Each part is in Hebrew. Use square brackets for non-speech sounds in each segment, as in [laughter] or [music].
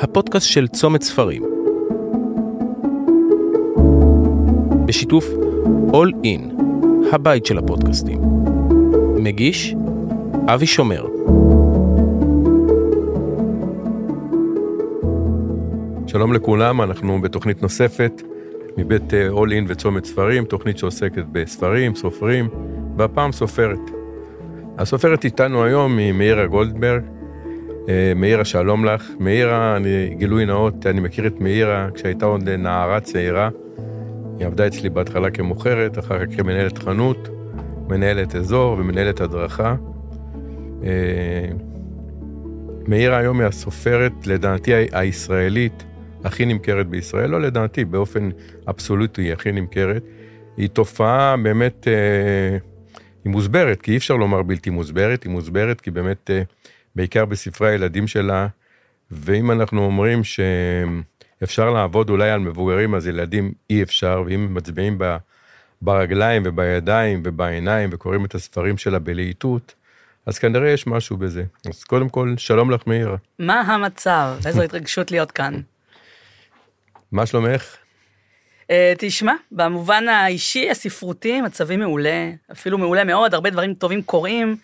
הפודקאסט של צומת ספרים. בשיתוף All In, הבית של הפודקאסטים. מגיש אבי שומר. שלום לכולם, אנחנו בתוכנית נוספת מבית אה, All In וצומת ספרים, תוכנית שעוסקת בספרים, סופרים, והפעם סופרת. הסופרת איתנו היום היא מאירה גולדברג. אה, מאירה, שלום לך. מאירה, אני, גילוי נאות, אני מכיר את מאירה כשהייתה עוד נערה צעירה. היא עבדה אצלי בהתחלה כמוכרת, אחר כך כמנהלת חנות, מנהלת אזור ומנהלת הדרכה. אה, מאירה היום היא הסופרת, לדעתי הישראלית, הכי נמכרת בישראל, לא לדעתי, באופן אבסולוטי היא הכי נמכרת. היא תופעה באמת, אה, היא מוסברת, כי אי אפשר לומר בלתי מוסברת, היא מוסברת כי באמת, בעיקר בספרי הילדים שלה, ואם אנחנו אומרים שאפשר לעבוד אולי על מבוגרים, אז ילדים אי אפשר, ואם מצביעים ב, ברגליים ובידיים ובעיניים וקוראים את הספרים שלה בלהיטות, אז כנראה יש משהו בזה. אז קודם כל, שלום לך מאירה. מה המצב? איזו התרגשות להיות כאן. מה שלומך? Uh, תשמע, במובן האישי, הספרותי, מצבי מעולה, אפילו מעולה מאוד, הרבה דברים טובים קורים.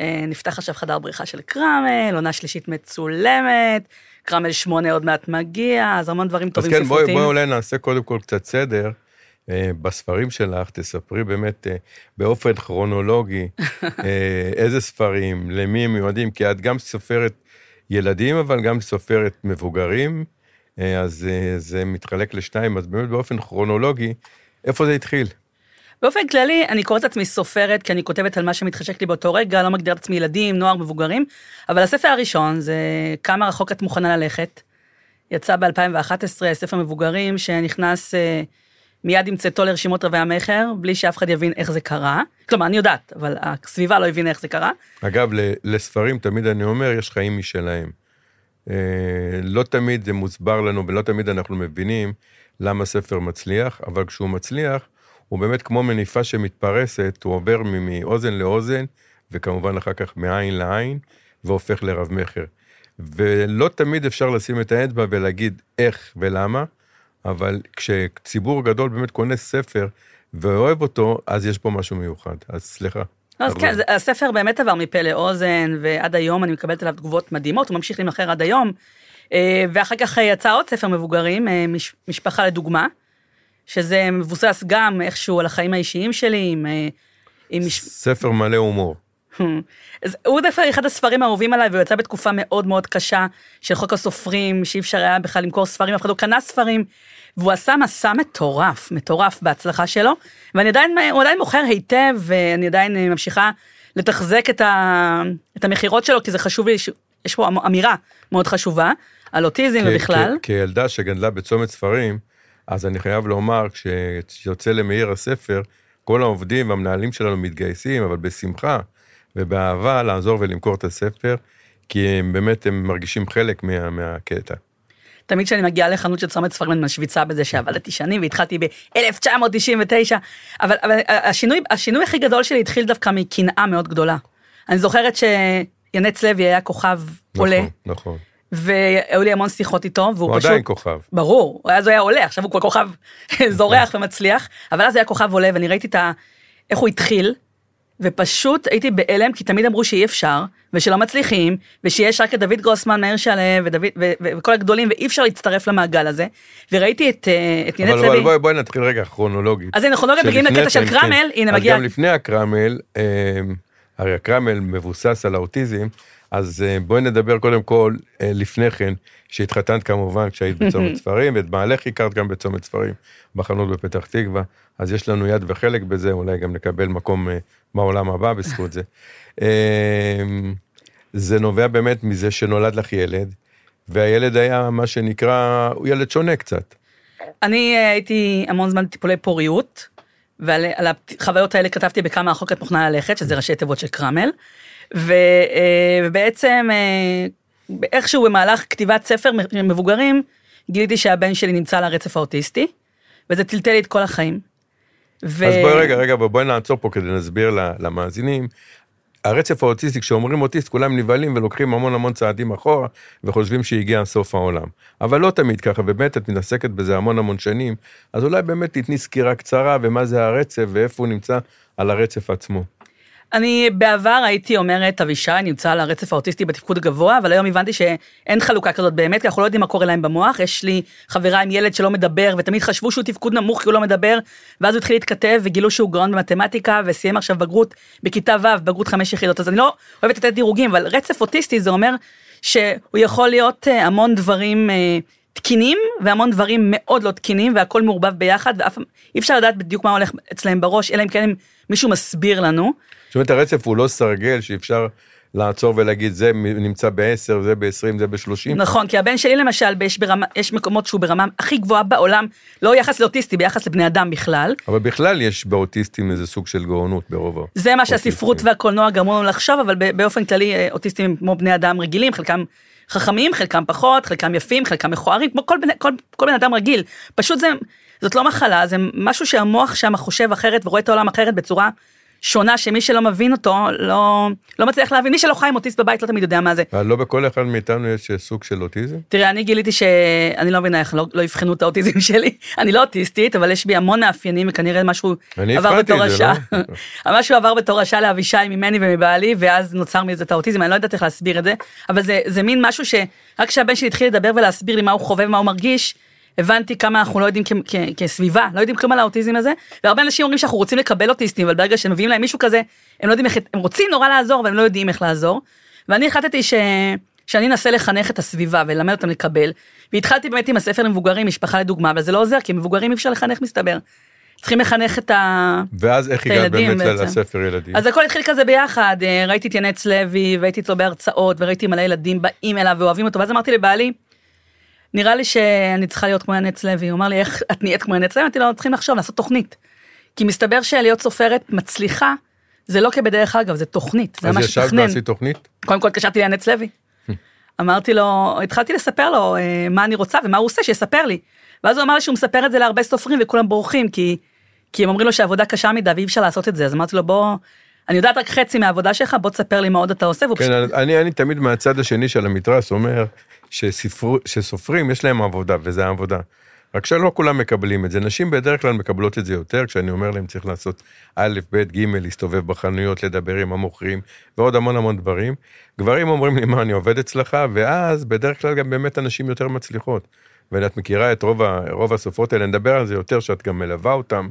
Uh, נפתח עכשיו חדר בריחה של קרמל, עונה שלישית מצולמת, קרמל שמונה עוד מעט מגיע, אז המון דברים טובים ספרותיים. אז כן, בואי בואי אולי נעשה קודם כל קצת סדר. Uh, בספרים שלך, תספרי באמת uh, באופן כרונולוגי [laughs] איזה ספרים, למי הם מיועדים, כי את גם סופרת ילדים, אבל גם סופרת מבוגרים. אה, אז אה, זה מתחלק לשניים, אז באמת באופן כרונולוגי, איפה זה התחיל? באופן כללי, אני קוראת עצמי סופרת, כי אני כותבת על מה שמתחשק לי באותו רגע, לא מגדירת עצמי ילדים, נוער, מבוגרים, אבל הספר הראשון זה כמה רחוק את מוכנה ללכת. יצא ב-2011, ספר מבוגרים, שנכנס אה, מיד עם צאתו לרשימות רבי המכר, בלי שאף אחד יבין איך זה קרה. כלומר, אני יודעת, אבל הסביבה לא הבינה איך זה קרה. אגב, לספרים, תמיד אני אומר, יש חיים משלהם. אה, לא תמיד זה מוסבר לנו ולא תמיד אנחנו מבינים למה ספר מצליח, אבל כשהוא מצליח, הוא באמת כמו מניפה שמתפרסת, הוא עובר מאוזן לאוזן, וכמובן אחר כך מעין לעין, והופך לרב-מכר. ולא תמיד אפשר לשים את האצבע ולהגיד איך ולמה, אבל כשציבור גדול באמת קונה ספר ואוהב אותו, אז יש פה משהו מיוחד. אז סליחה. אז כן, זה, הספר באמת עבר מפה לאוזן, ועד היום אני מקבלת עליו תגובות מדהימות, הוא ממשיך להימכר עד היום. אה, ואחר כך יצא עוד ספר מבוגרים, אה, מש, משפחה לדוגמה, שזה מבוסס גם איכשהו על החיים האישיים שלי, עם... אה, עם. ספר מלא הומור. הוא דווקא אחד הספרים האהובים עליי, והוא יצא בתקופה מאוד מאוד קשה של חוק הסופרים, שאי אפשר היה בכלל למכור ספרים, אף אחד לא קנה ספרים, והוא עשה מסע מטורף, מטורף בהצלחה שלו, ואני עדיין, הוא עדיין מוכר היטב, ואני עדיין אה, ממשיכה לתחזק את, ה, את המכירות שלו, כי זה חשוב לי, יש פה אמירה מאוד חשובה על אוטיזם ובכלל. כילדה שגדלה בצומת ספרים, אז אני חייב לומר, כשיוצא למאיר הספר, כל העובדים והמנהלים שלנו מתגייסים, אבל בשמחה ובאהבה לעזור ולמכור את הספר, כי הם באמת, הם מרגישים חלק מה, מהקטע. תמיד כשאני מגיעה לחנות של צומת ספרים אני משוויצה בזה שעבדתי שנים והתחלתי ב-1999, אבל, אבל השינוי, השינוי הכי גדול שלי התחיל דווקא מקנאה מאוד גדולה. אני זוכרת שינץ לוי היה כוכב נכון, עולה. נכון. והיו לי המון שיחות איתו, והוא הוא פשוט... עדיין כוכב. ברור, אז הוא היה עולה, עכשיו הוא כבר כוכב [laughs] זורח [laughs] ומצליח, אבל אז היה כוכב עולה ואני ראיתי את ה... איך הוא התחיל, ופשוט הייתי בהלם, כי תמיד אמרו שאי אפשר, ושלא מצליחים, ושיש רק את דוד גרוסמן, מאיר שלו, ודוד, ו- ו- וכל הגדולים, ואי אפשר להצטרף למעגל הזה. וראיתי את, אה, את ינץ לוי. אבל בואי בואי נתחיל רגע כרונולוגית. אז הנה, כרונולוגית מגיעים לקטע של קרמל, כן. הנה מגיע... אז גם לפני הקרמל, אה, הרי הקרמל מבוסס על האוטיזם, אז אה, בואי נדבר קודם כל לפני כן, שהתחתנת כמובן כשהיית בצומת [laughs] ספרים, ואת בעלך הכרת גם בצומת ספרים, בחנות בפתח תקווה, אז יש לנו יד וחלק בזה, אולי גם נקבל מקום בעולם הבא בזכות זה. [laughs] אמ, זה נובע באמת מזה שנולד לך ילד, והילד היה מה שנקרא, הוא ילד שונה קצת. אני אה, הייתי המון זמן בטיפולי פוריות, ועל החוויות האלה כתבתי בכמה רחוק את מוכנה ללכת, שזה ראשי תיבות של קרמל, ו, אה, ובעצם אה, איכשהו במהלך כתיבת ספר מבוגרים, גיליתי שהבן שלי נמצא על הרצף האוטיסטי, וזה טלטל לי את כל החיים. ו... אז בואי רגע, רגע, בואי נעצור פה כדי להסביר למאזינים. הרצף האוטיסטי, כשאומרים אוטיסט, כולם נבהלים ולוקחים המון המון צעדים אחורה, וחושבים שהגיע סוף העולם. אבל לא תמיד ככה, ובאמת את מתעסקת בזה המון המון שנים, אז אולי באמת תתני סקירה קצרה, ומה זה הרצף, ואיפה הוא נמצא על הרצף עצמו. אני בעבר הייתי אומרת, אבישי נמצא על הרצף האוטיסטי בתפקוד גבוה, אבל היום הבנתי שאין חלוקה כזאת באמת, כי אנחנו לא יודעים מה קורה להם במוח. יש לי חברה עם ילד שלא מדבר, ותמיד חשבו שהוא תפקוד נמוך כי הוא לא מדבר, ואז הוא התחיל להתכתב, וגילו שהוא גאון במתמטיקה, וסיים עכשיו בגרות בכיתה ו', בגרות חמש יחידות. אז אני לא אוהבת לתת דירוגים, אבל רצף אוטיסטי זה אומר שהוא יכול להיות אה, המון דברים אה, תקינים, והמון דברים מאוד לא תקינים, והכל מעורבב ביחד, ואף אי אפשר לדעת בדיוק מה הולך אצלם בראש, אלא אם כן מישהו מסביר לנו. זאת אומרת, הרצף הוא לא סרגל שאפשר לעצור ולהגיד, זה נמצא ב-10, זה ב-20, זה ב-30. נכון, כי הבן שלי למשל, יש, ברמה, יש מקומות שהוא ברמה הכי גבוהה בעולם, לא יחס לאוטיסטי, ביחס לבני אדם בכלל. אבל בכלל יש באוטיסטים איזה סוג של גאונות ברוב האוטיסטים. זה מה שהספרות והקולנוע גרמו לנו לחשוב, אבל באופן כללי אה, אוטיסטים הם כמו בני אדם רגילים, חלקם חכמים, חלקם פחות, חלקם יפים, חלקם מכוערים, כמו כל בן, כל, כל בן אדם רגיל. פשוט זה, זאת לא מחלה, זה משהו שהמוח שם חושב אחרת ורואה את העולם אחרת בצורה שונה שמי שלא מבין אותו לא, לא מצליח להבין, מי שלא חי עם אוטיסט בבית לא תמיד יודע מה זה. אבל לא בכל אחד מאיתנו יש סוג של אוטיזם? תראה, אני גיליתי שאני לא מבינה איך לא, לא אבחנו את האוטיזם [laughs] שלי. אני לא אוטיסטית, אבל יש בי המון מאפיינים וכנראה משהו עבר בתור השעה. לא? [laughs] משהו עבר בתור השעה לאבישי ממני ומבעלי, ואז נוצר מזה את האוטיזם, אני לא יודעת איך להסביר את זה, אבל זה, זה מין משהו שרק כשהבן שלי התחיל לדבר ולהסביר לי מה הוא חווה ומה הוא מרגיש, הבנתי כמה אנחנו לא יודעים כ- כ- כסביבה, לא יודעים כלום על האוטיזם הזה, והרבה אנשים אומרים שאנחנו רוצים לקבל אוטיסטים, אבל ברגע שמביאים להם מישהו כזה, הם לא יודעים איך, הם רוצים נורא לעזור, אבל הם לא יודעים איך לעזור. ואני החלטתי ש... שאני אנסה לחנך את הסביבה וללמד אותם לקבל, והתחלתי באמת עם הספר למבוגרים, משפחה לדוגמה, אבל זה לא עוזר, כי מבוגרים אי אפשר לחנך מסתבר. צריכים לחנך את ה... ואז איך הגעת באמת בעצם. לספר ילדים? אז הכל התחיל כזה ביחד, אה, ראיתי את ינץ לוי, והייתי אצלו בהרצאות, וראיתי מלא ילדים באים אליו ואוהבים אותו, ואז אמרתי לבעלי, נראה לי שאני צריכה להיות כמו ינץ לוי, הוא אמר לי, איך את נהיית כמו ינץ לוי? אמרתי לו, צריכים לחשוב, לעשות תוכנית. כי מסתבר שלהיות סופרת מצליחה, זה לא כבדרך אגב, זה תוכנית, זה ממש תכנן. אז ישבת ועשית תוכנית? קודם כל התקשרתי לינץ לוי. אמרתי לו, התחלתי לספר לו אה, מה אני רוצה ומה הוא עושה, שיספר לי. ואז הוא אמר לי שהוא מספר את זה להרבה סופרים וכולם בורחים, כי, כי הם אומרים לו שהעבודה קשה מדי ואי אפשר לעשות את זה, אז אמרתי לו, בוא, אני יודעת רק חצי מהעבודה שלך, בוא תספר לי מה עוד אתה עושה. כן, פשוט... אני, אני תמיד מהצד השני של המתרס אומר, שספר, שסופרים יש להם עבודה, וזה העבודה. רק שלא כולם מקבלים את זה. נשים בדרך כלל מקבלות את זה יותר, כשאני אומר להם צריך לעשות א', ב', ג', להסתובב בחנויות, לדבר עם המוכרים, ועוד המון המון דברים. גברים אומרים לי, מה, אני עובד אצלך? ואז בדרך כלל גם באמת הנשים יותר מצליחות. ואת מכירה את רוב, ה, רוב הסופרות האלה, נדבר על זה יותר, שאת גם מלווה אותן.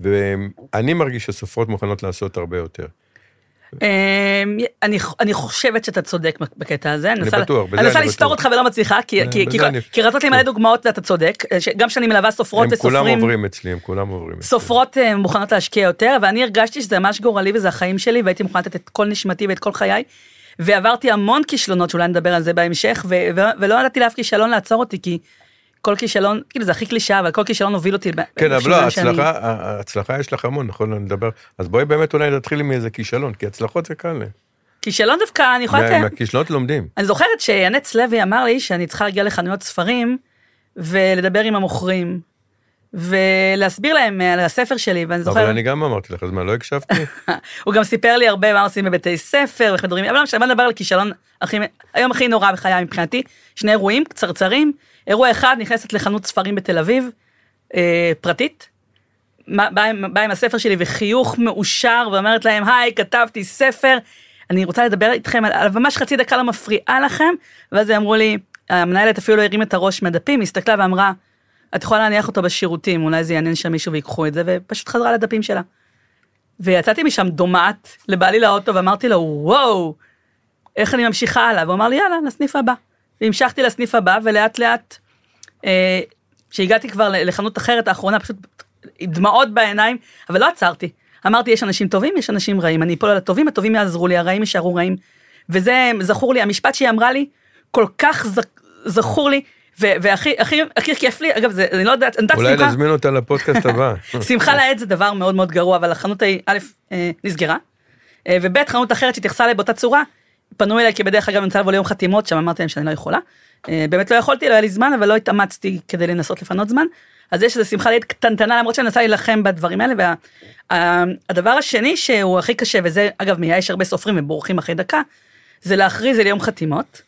ואני מרגיש שסופרות מוכנות לעשות הרבה יותר. אמ, אני, חושבת שאתה צודק בקטע הזה, אני בטוח, בזה אני מנסה לסתור אותך ולא מצליחה, כי, רצות לי מלא דוגמאות ואתה צודק, אה, גם כשאני מלווה סופרות וסופרים, הם כולם עוברים אצלי, הם כולם עוברים אצלי. סופרות אה, מוכנות להשקיע יותר, ואני הרגשתי שזה ממש גורלי וזה החיים שלי, והייתי מוכנה לתת את כל נשמתי ואת כל חיי, ועברתי המון כישלונות, שאולי נדבר על זה בהמשך, ולא נתתי לאף כישלון לעצור אותי, כי כל כישלון, כאילו זה הכי קלישאה, אבל כל כישלון הוביל אותי. כן, אבל לא, הצלחה, הצלחה יש לך המון, נכון, נדבר, אז בואי באמת אולי נתחיל עם איזה כישלון, כי הצלחות זה קל. כישלון דווקא, אני יכולה... מהכישלונות לומדים. אני זוכרת שינץ לוי אמר לי שאני צריכה להגיע לחנויות ספרים ולדבר עם המוכרים. ולהסביר להם על הספר שלי, ואני זוכרת... אבל אני גם אמרתי לך, אז מה, לא הקשבתי? [laughs] הוא גם סיפר לי הרבה מה עושים בבתי ספר ואיך דברים, אבל עכשיו נדבר על כישלון הכי, היום הכי נורא בחיי מבחינתי, שני אירועים קצרצרים, אירוע אחד נכנסת לחנות ספרים בתל אביב, אה, פרטית, באה עם הספר שלי וחיוך מאושר ואומרת להם, היי, כתבתי ספר, אני רוצה לדבר איתכם על, ממש חצי דקה לא מפריעה לכם, ואז הם אמרו לי, המנהלת אפילו לא הרים את הראש מהדפים, הסתכלה ואמרה, את יכולה להניח אותו בשירותים, אולי זה יעניין שם מישהו ויקחו את זה, ופשוט חזרה לדפים שלה. ויצאתי משם דומעת לבעלי לאוטו ואמרתי לו, וואו, איך אני ממשיכה הלאה? והוא אמר לי, יאללה, לסניף הבא. והמשכתי לסניף הבא, ולאט לאט, כשהגעתי אה, כבר לחנות אחרת האחרונה, פשוט עם דמעות בעיניים, אבל לא עצרתי. אמרתי, יש אנשים טובים, יש אנשים רעים, אני אפול על הטובים, הטובים יעזרו לי, הרעים יישארו רעים. וזה זכור לי, המשפט שהיא אמרה לי, כל כך זכור לי, והכי הכי הכי כיף לי אגב זה אני לא יודעת אני אולי נזמין אותה לפודקאסט הבא [laughs] שמחה לאיד זה דבר מאוד מאוד גרוע אבל החנות היא א' אה, נסגרה אה, וב' חנות אחרת שהתייחסה אליי באותה צורה פנו אליי כי בדרך אגב אני רוצה לבוא ליום חתימות שם אמרתי להם שאני לא יכולה אה, באמת לא יכולתי לא היה לי זמן אבל לא התאמצתי כדי לנסות לפנות זמן אז יש איזו שמחה ליד קטנטנה, למרות שאני מנסה להילחם בדברים האלה. והדבר השני שהוא הכי קשה, וזה אגב מייאש הרבה סופרים ובורחים אחרי דקה, זה להכריז על יום חתימות,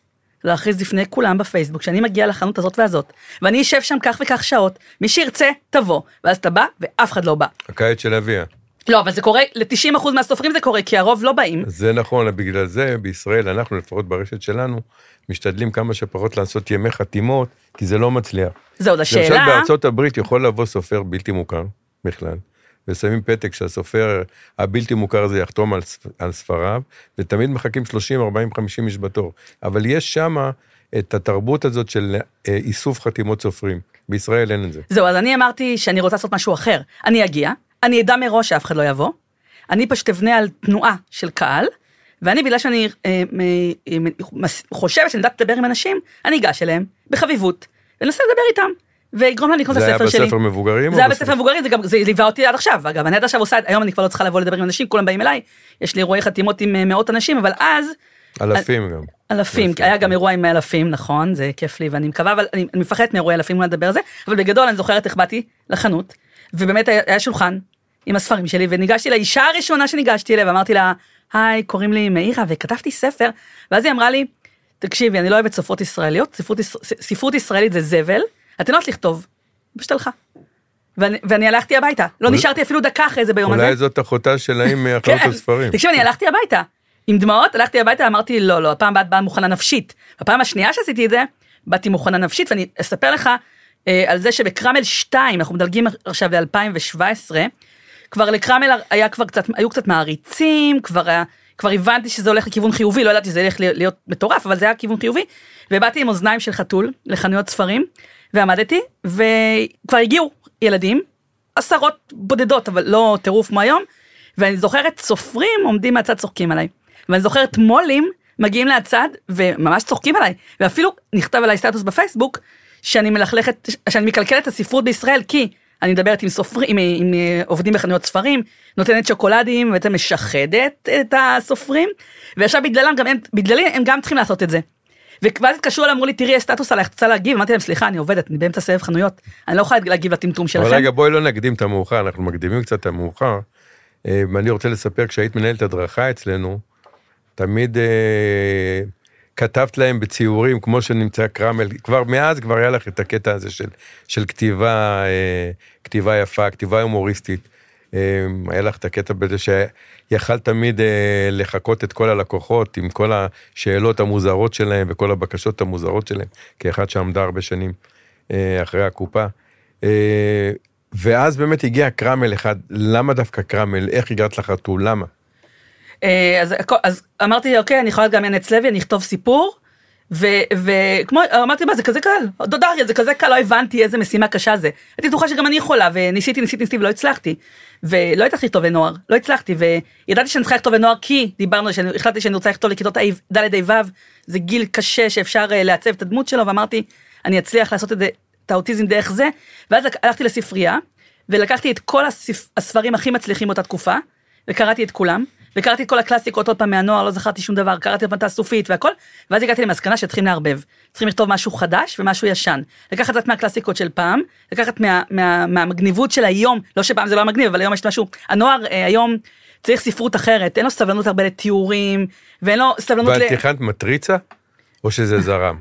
להכריז לפני כולם בפייסבוק, שאני מגיע לחנות הזאת והזאת, ואני אשב שם כך וכך שעות, מי שירצה, תבוא, ואז אתה בא, ואף אחד לא בא. הקיץ של אביה. לא, אבל זה קורה, ל-90% מהסופרים זה קורה, כי הרוב לא באים. זה נכון, בגלל זה בישראל, אנחנו לפחות ברשת שלנו, משתדלים כמה שפחות לעשות ימי חתימות, כי זה לא מצליח. זהו, אז השאלה... למשל בארצות הברית יכול לבוא סופר בלתי מוכר בכלל, ושמים פתק שהסופר הבלתי מוכר הזה יחתום על, ספ- על ספריו, ותמיד מחכים 30, 40, 50 איש בתור. אבל יש שמה את התרבות הזאת של אה, איסוף חתימות סופרים. בישראל אין את זה. זהו, אז אני אמרתי שאני רוצה לעשות משהו אחר. אני אגיע, אני אדע מראש שאף אחד לא יבוא, אני פשוט אבנה על תנועה של קהל, ואני, בגלל שאני אה, אה, אה, חושבת שאני יודעת לדבר עם אנשים, אני אגש אליהם, בחביבות, ואנסה לדבר איתם, ואגרום להם לקנות את זה היה הספר שלי. בספר מבוגרים? זה היה בספר מבוגרים, זה גם, זה ליווה אותי עד עכשיו, אגב, אני עד עכשיו עושה, היום אני כבר לא צריכה לבוא לדבר עם אנשים, כולם באים אליי, יש לי אירועי חתימות עם אה, מאות אנשים, אבל אז, אלפים גם. אלפים, אלפים, היה גם כן. אירוע עם אלפים, נכון, זה כיף לי ואני מקווה, אבל אני, מפחדת מאירועי אלפים, אולי נדבר על זה, אבל בגדול אני זוכרת איך באתי לחנות, ובאמת היה, היה שולחן עם הספרים שלי, וניגשתי לאישה הראשונה שניגשתי אליה, ואמרתי לה, היי, קוראים לי מאירה, וכתבתי ספר, ואז היא אמרה לי, תקשיבי, אני לא אוהבת סופרות ישראליות, ספרות, ספרות ישראלית זה זבל, את יודעת לכתוב, פשוט הלכה. ואני, ואני הלכתי הביתה, לא אולי- נשארתי אפילו דקה אחרי זה ביום הזה. אולי זאת אחותה של האם מאחרות הספרים. תקשיב, אני הלכתי הביתה. עם דמעות, הלכתי הביתה, אמרתי, לא, לא, הפעם הבאה באה מוכנה נפשית. בפעם השנייה שעשיתי את זה, באתי מוכנה נפשית, ואני אספר לך אה, על זה שבקרמל 2, אנחנו מדלגים עכשיו ל-2017, כבר לקרמל היה כבר קצת, היו קצת מעריצים, כבר היה... כבר הבנתי שזה הולך לכיוון חיובי, לא ידעתי שזה ילך להיות מטורף, אבל זה היה כיוון חיובי. ובאתי עם אוזניים של חתול לחנויות ספרים, ועמדתי, וכבר הגיעו ילדים, עשרות בודדות, אבל לא טירוף כמו היום, ואני זוכרת סופרים עומדים מהצד צוחקים עליי. ואני זוכרת מו"לים מגיעים מהצד וממש צוחקים עליי, ואפילו נכתב עליי סטטוס בפייסבוק, שאני מלכלכת, שאני מקלקלת את הספרות בישראל, כי אני מדברת עם סופרים, עם, אה, עובדים בחנויות ספרים, נותנת שוקולדים, ובעצם משחדת את הסופרים, ועכשיו בגללם גם הם, בגללי הם גם צריכים לעשות את זה. ואז התקשרו אליי, אמרו לי, תראי, יש סטטוס עלייך, את רוצה להגיב? אמרתי להם, סליחה, אני עובדת, אני באמצע סבב חנויות, אני לא יכולה להגיב לטמטום שלכם. אבל רגע, בואי לא נקדים את המאוחר, אנחנו מקדימים קצת את המאוחר. אה, ואני רוצה לספר, כשהיית מנהלת הדרכה אצלנו, תמיד אה, כתבת להם בציורים, כמו שנמצא קרמל, כבר מאז כבר היה לך את הקטע הזה של, של כתיבה, אה, כתיבה יפה, כתיבה הומוריסטית. אה, היה לך את הקטע בזה שיכל תמיד אה, לחקות את כל הלקוחות עם כל השאלות המוזרות שלהם וכל הבקשות המוזרות שלהם, כאחד שעמדה הרבה שנים אחרי הקופה. ואז באמת הגיע קרמל אחד, למה דווקא קרמל? איך הגעת לחתול? למה? אה, אז, אז אמרתי אוקיי אני יכולה לדמיין את לוי אני אכתוב סיפור. וכמו אמרתי מה זה כזה קל? דודה אריה זה כזה קל לא הבנתי איזה משימה קשה זה. הייתי בטוחה שגם אני יכולה וניסיתי ניסיתי ניסיתי ולא הצלחתי. ולא הצלחתי לכתוב לנוער לא הצלחתי וידעתי שאני צריכה לכתוב לנוער כי דיברנו שאני החלטתי שאני רוצה לכתוב לכיתות ד' ה' ו' זה גיל קשה שאפשר אה, לעצב את הדמות שלו ואמרתי אני אצליח לעשות את זה את האוטיזם דרך זה. ואז הלכתי לספרייה ולקחתי את כל הספ... הספרים הכי מצליחים באותה תקופה וקראתי את כולם וקראתי את כל הקלאסיקות עוד פעם מהנוער לא זכרתי שום דבר קראתי עוד פעם את הסופית והכל ואז הגעתי למסקנה שצריכים לערבב צריכים לכתוב משהו חדש ומשהו ישן לקחת קצת מהקלאסיקות של פעם לקחת מה, מה, מהמגניבות של היום לא שפעם זה לא היה מגניב אבל היום יש משהו הנוער אה, היום צריך ספרות אחרת אין לו סבלנות הרבה לתיאורים ואין לו סבלנות ואת ל... הכנת מטריצה? או שזה זרם?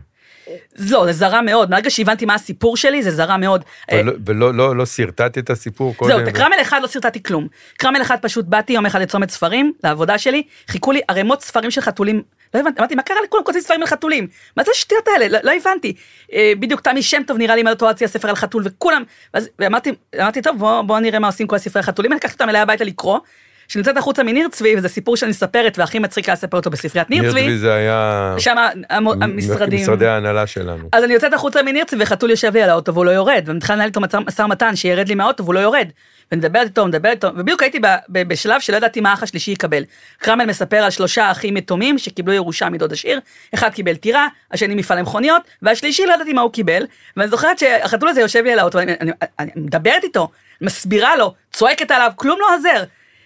לא זה זרה מאוד מהרגע שהבנתי מה הסיפור שלי זה זרה מאוד. אה, ולא- ולא לא, לא סרטטת את הסיפור קודם? זהו, את הקרמל אחד לא סרטטתי כלום. קרמל אחד פשוט באתי יום אחד לצומת ספרים, לעבודה שלי, חיכו לי ערימות ספרים של חתולים. לא הבנתי, אמרתי, מה קרה לכולם כותבים ספרים על חתולים? מה זה השטויות האלה? לא, לא הבנתי. אה, בדיוק תמי שם טוב נראה לי אותו הוציאה ספר על חתול וכולם, ואז ואמרתי, אמרתי, טוב, בוא, בוא נראה מה עושים כל הספרי החתולים, אני לקחתי אותם אליי הביתה לקרוא. שנמצאת החוצה מניר צבי, וזה סיפור שאני מספרת, והכי מצחיק היה לספר אותו בספריית ניר ניר צבי, צבי זה היה... שם המו- מ- המשרדים. משרדי ההנהלה שלנו. אז אני יוצאת החוצה מניר צבי וחתול יושב לי על האוטו והוא לא יורד, ואני מתחילה לנהל איתו משא ומתן שירד לי מהאוטו והוא לא יורד. ומדברת איתו, מדברת איתו, ובדיוק הייתי ב- ב- בשלב שלא ידעתי מה האח השלישי יקבל. קרמל מספר על שלושה אחים יתומים שקיבלו ירושה מדוד עשיר, אחד קיבל טירה, השני מפעל למכוניות, והשלישי לא ידעתי מה הוא קיבל, ואני זוכרת שהחתול הזה יושב לי על האוטו, ואני אני, אני מדברת איתו, מסבירה לו, צועקת עליו, כלום לא עוזר.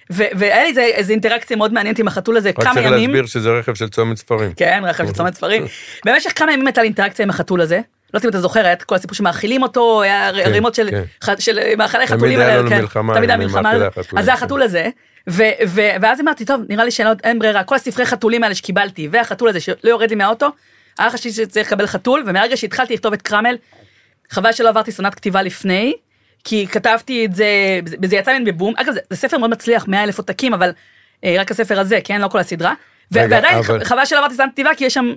והיה לי איזה, אינטראקציה מאוד מעניינת עם החתול הזה רק כמה צריך ימים. להסביר שזה רכב של צומת ספרים. כן, רכב של צומת ספרים. [laughs] במשך כמה ימים הייתה לי אינטראקציה עם החתול הזה, לא יודעת אם אתה זוכר, היה את כל הסיפור שמאכילים אותו, היה כן, רימות של, כן. ח- של מאכלי תמיד חתולים. היה האלה, לנו כן. מלחמה תמיד היה מלחמה. אז זה החתול הזה, ו- ו- ואז אמרתי, טוב, נראה לי שאין אין ברירה, כל הספרי חתולים האלה שקיבלתי, והחתול הזה שלא יורד לי מהאוטו, היה חשבתי שצריך לקבל חתול, ומהרגע שהתחלתי לכתוב את קרמל, חבל שלא עברתי סדנת כתיבה לפני, כי כתבתי את זה, וזה יצא ממני בבום. אגב, זה, זה ספר מאוד מצליח, 100 אלף עותקים, אבל אה, רק הספר הזה, כן? לא כל הסדרה. רגע, ועדיין אבל- חבל שלא עברתי סדנת כתיבה, כי יש שם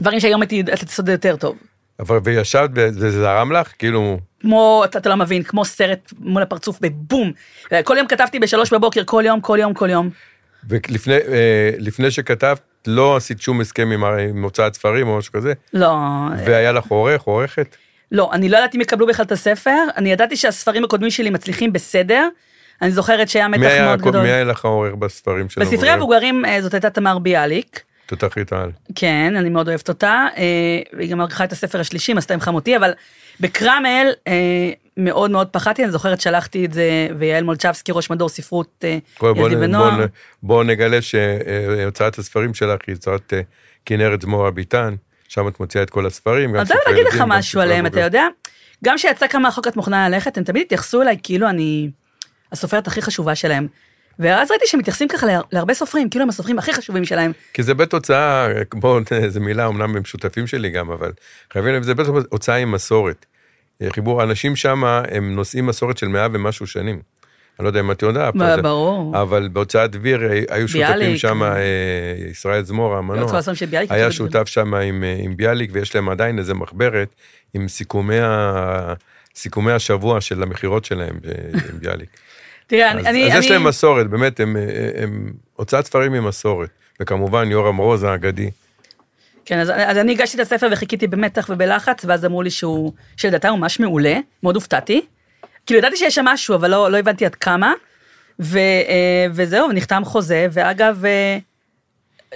דברים שהיום הייתי יודעת לעשות יותר טוב. אבל וישבת וזה זרם לך? כאילו, כמו, אתה, אתה לא מבין, כמו סרט מול הפרצוף בבום. כל יום כתבתי בשלוש בבוקר, כל יום, כל יום, כל יום. ולפני אה, שכתבת, לא עשית שום הסכם עם, עם הוצאת ספרים או משהו כזה? לא, והיה לך עורך, עורכת? לא, אני לא ידעתי אם יקבלו בכלל את הספר, אני ידעתי שהספרים הקודמים שלי מצליחים בסדר. אני זוכרת שהיה מתח היה, מאוד גדול. מי היה לך עורך בספרים של בספרי המבוגרים אה, זאת הייתה תמר ביאליק. תותחית על. כן, אני מאוד אוהבת אותה. אה, היא גם ערכה את הספר השלישי, עשתה עם חמותי, אבל בקרמל אה, מאוד מאוד פחדתי, אני זוכרת שלחתי את זה, ויעל מולצ'בסקי, ראש מדור ספרות בוא, ונוער. בוא נגלה שהוצאת הספרים שלך היא הוצאת כנרת זמורה ביטן, שם את מוציאה את כל הספרים. אני רוצה להגיד לך משהו עליהם, אתה. יודע? גם כשיצא כמה רחוק את מוכנה ללכת, הם תמיד התייחסו אליי כאילו אני הסופרת הכי חשובה שלהם. ואז ראיתי שהם מתייחסים ככה לה- להרבה סופרים, כאילו הם הסופרים הכי חשובים שלהם. כי זה בית הוצאה, בואו, [laughs] זו מילה אמנם הם שותפים שלי גם, אבל חייבים לב, זה בית הוצאה עם מסורת. חיבור, האנשים שם הם נושאים מסורת של מאה ומשהו שנים. אני לא יודע אם את יודעת, ברור. אבל בהוצאת דביר אה, היו שותפים. שם, אה, ישראל זמורה לא המנוח, היה שותף שם עם, אה, עם ביאליק, ויש להם עדיין איזה מחברת עם סיכומי, ה, סיכומי השבוע של המכירות שלהם ב- עם ביאליק. [laughs] תראה, אז, אני... אני, אז יש להם מסורת, באמת, הם, הוצאת ספרים עם מסורת. וכמובן יורם רוז האגדי. כן, אז, אז אני הגשתי את הספר וחיכיתי במתח ובלחץ, ואז אמרו לי שהוא, שלדעתם הוא ממש מעולה, מאוד הופתעתי. כאילו ידעתי שיש שם משהו, אבל לא, לא הבנתי עד כמה. ו, אה, וזהו, נחתם חוזה, ואגב, אה,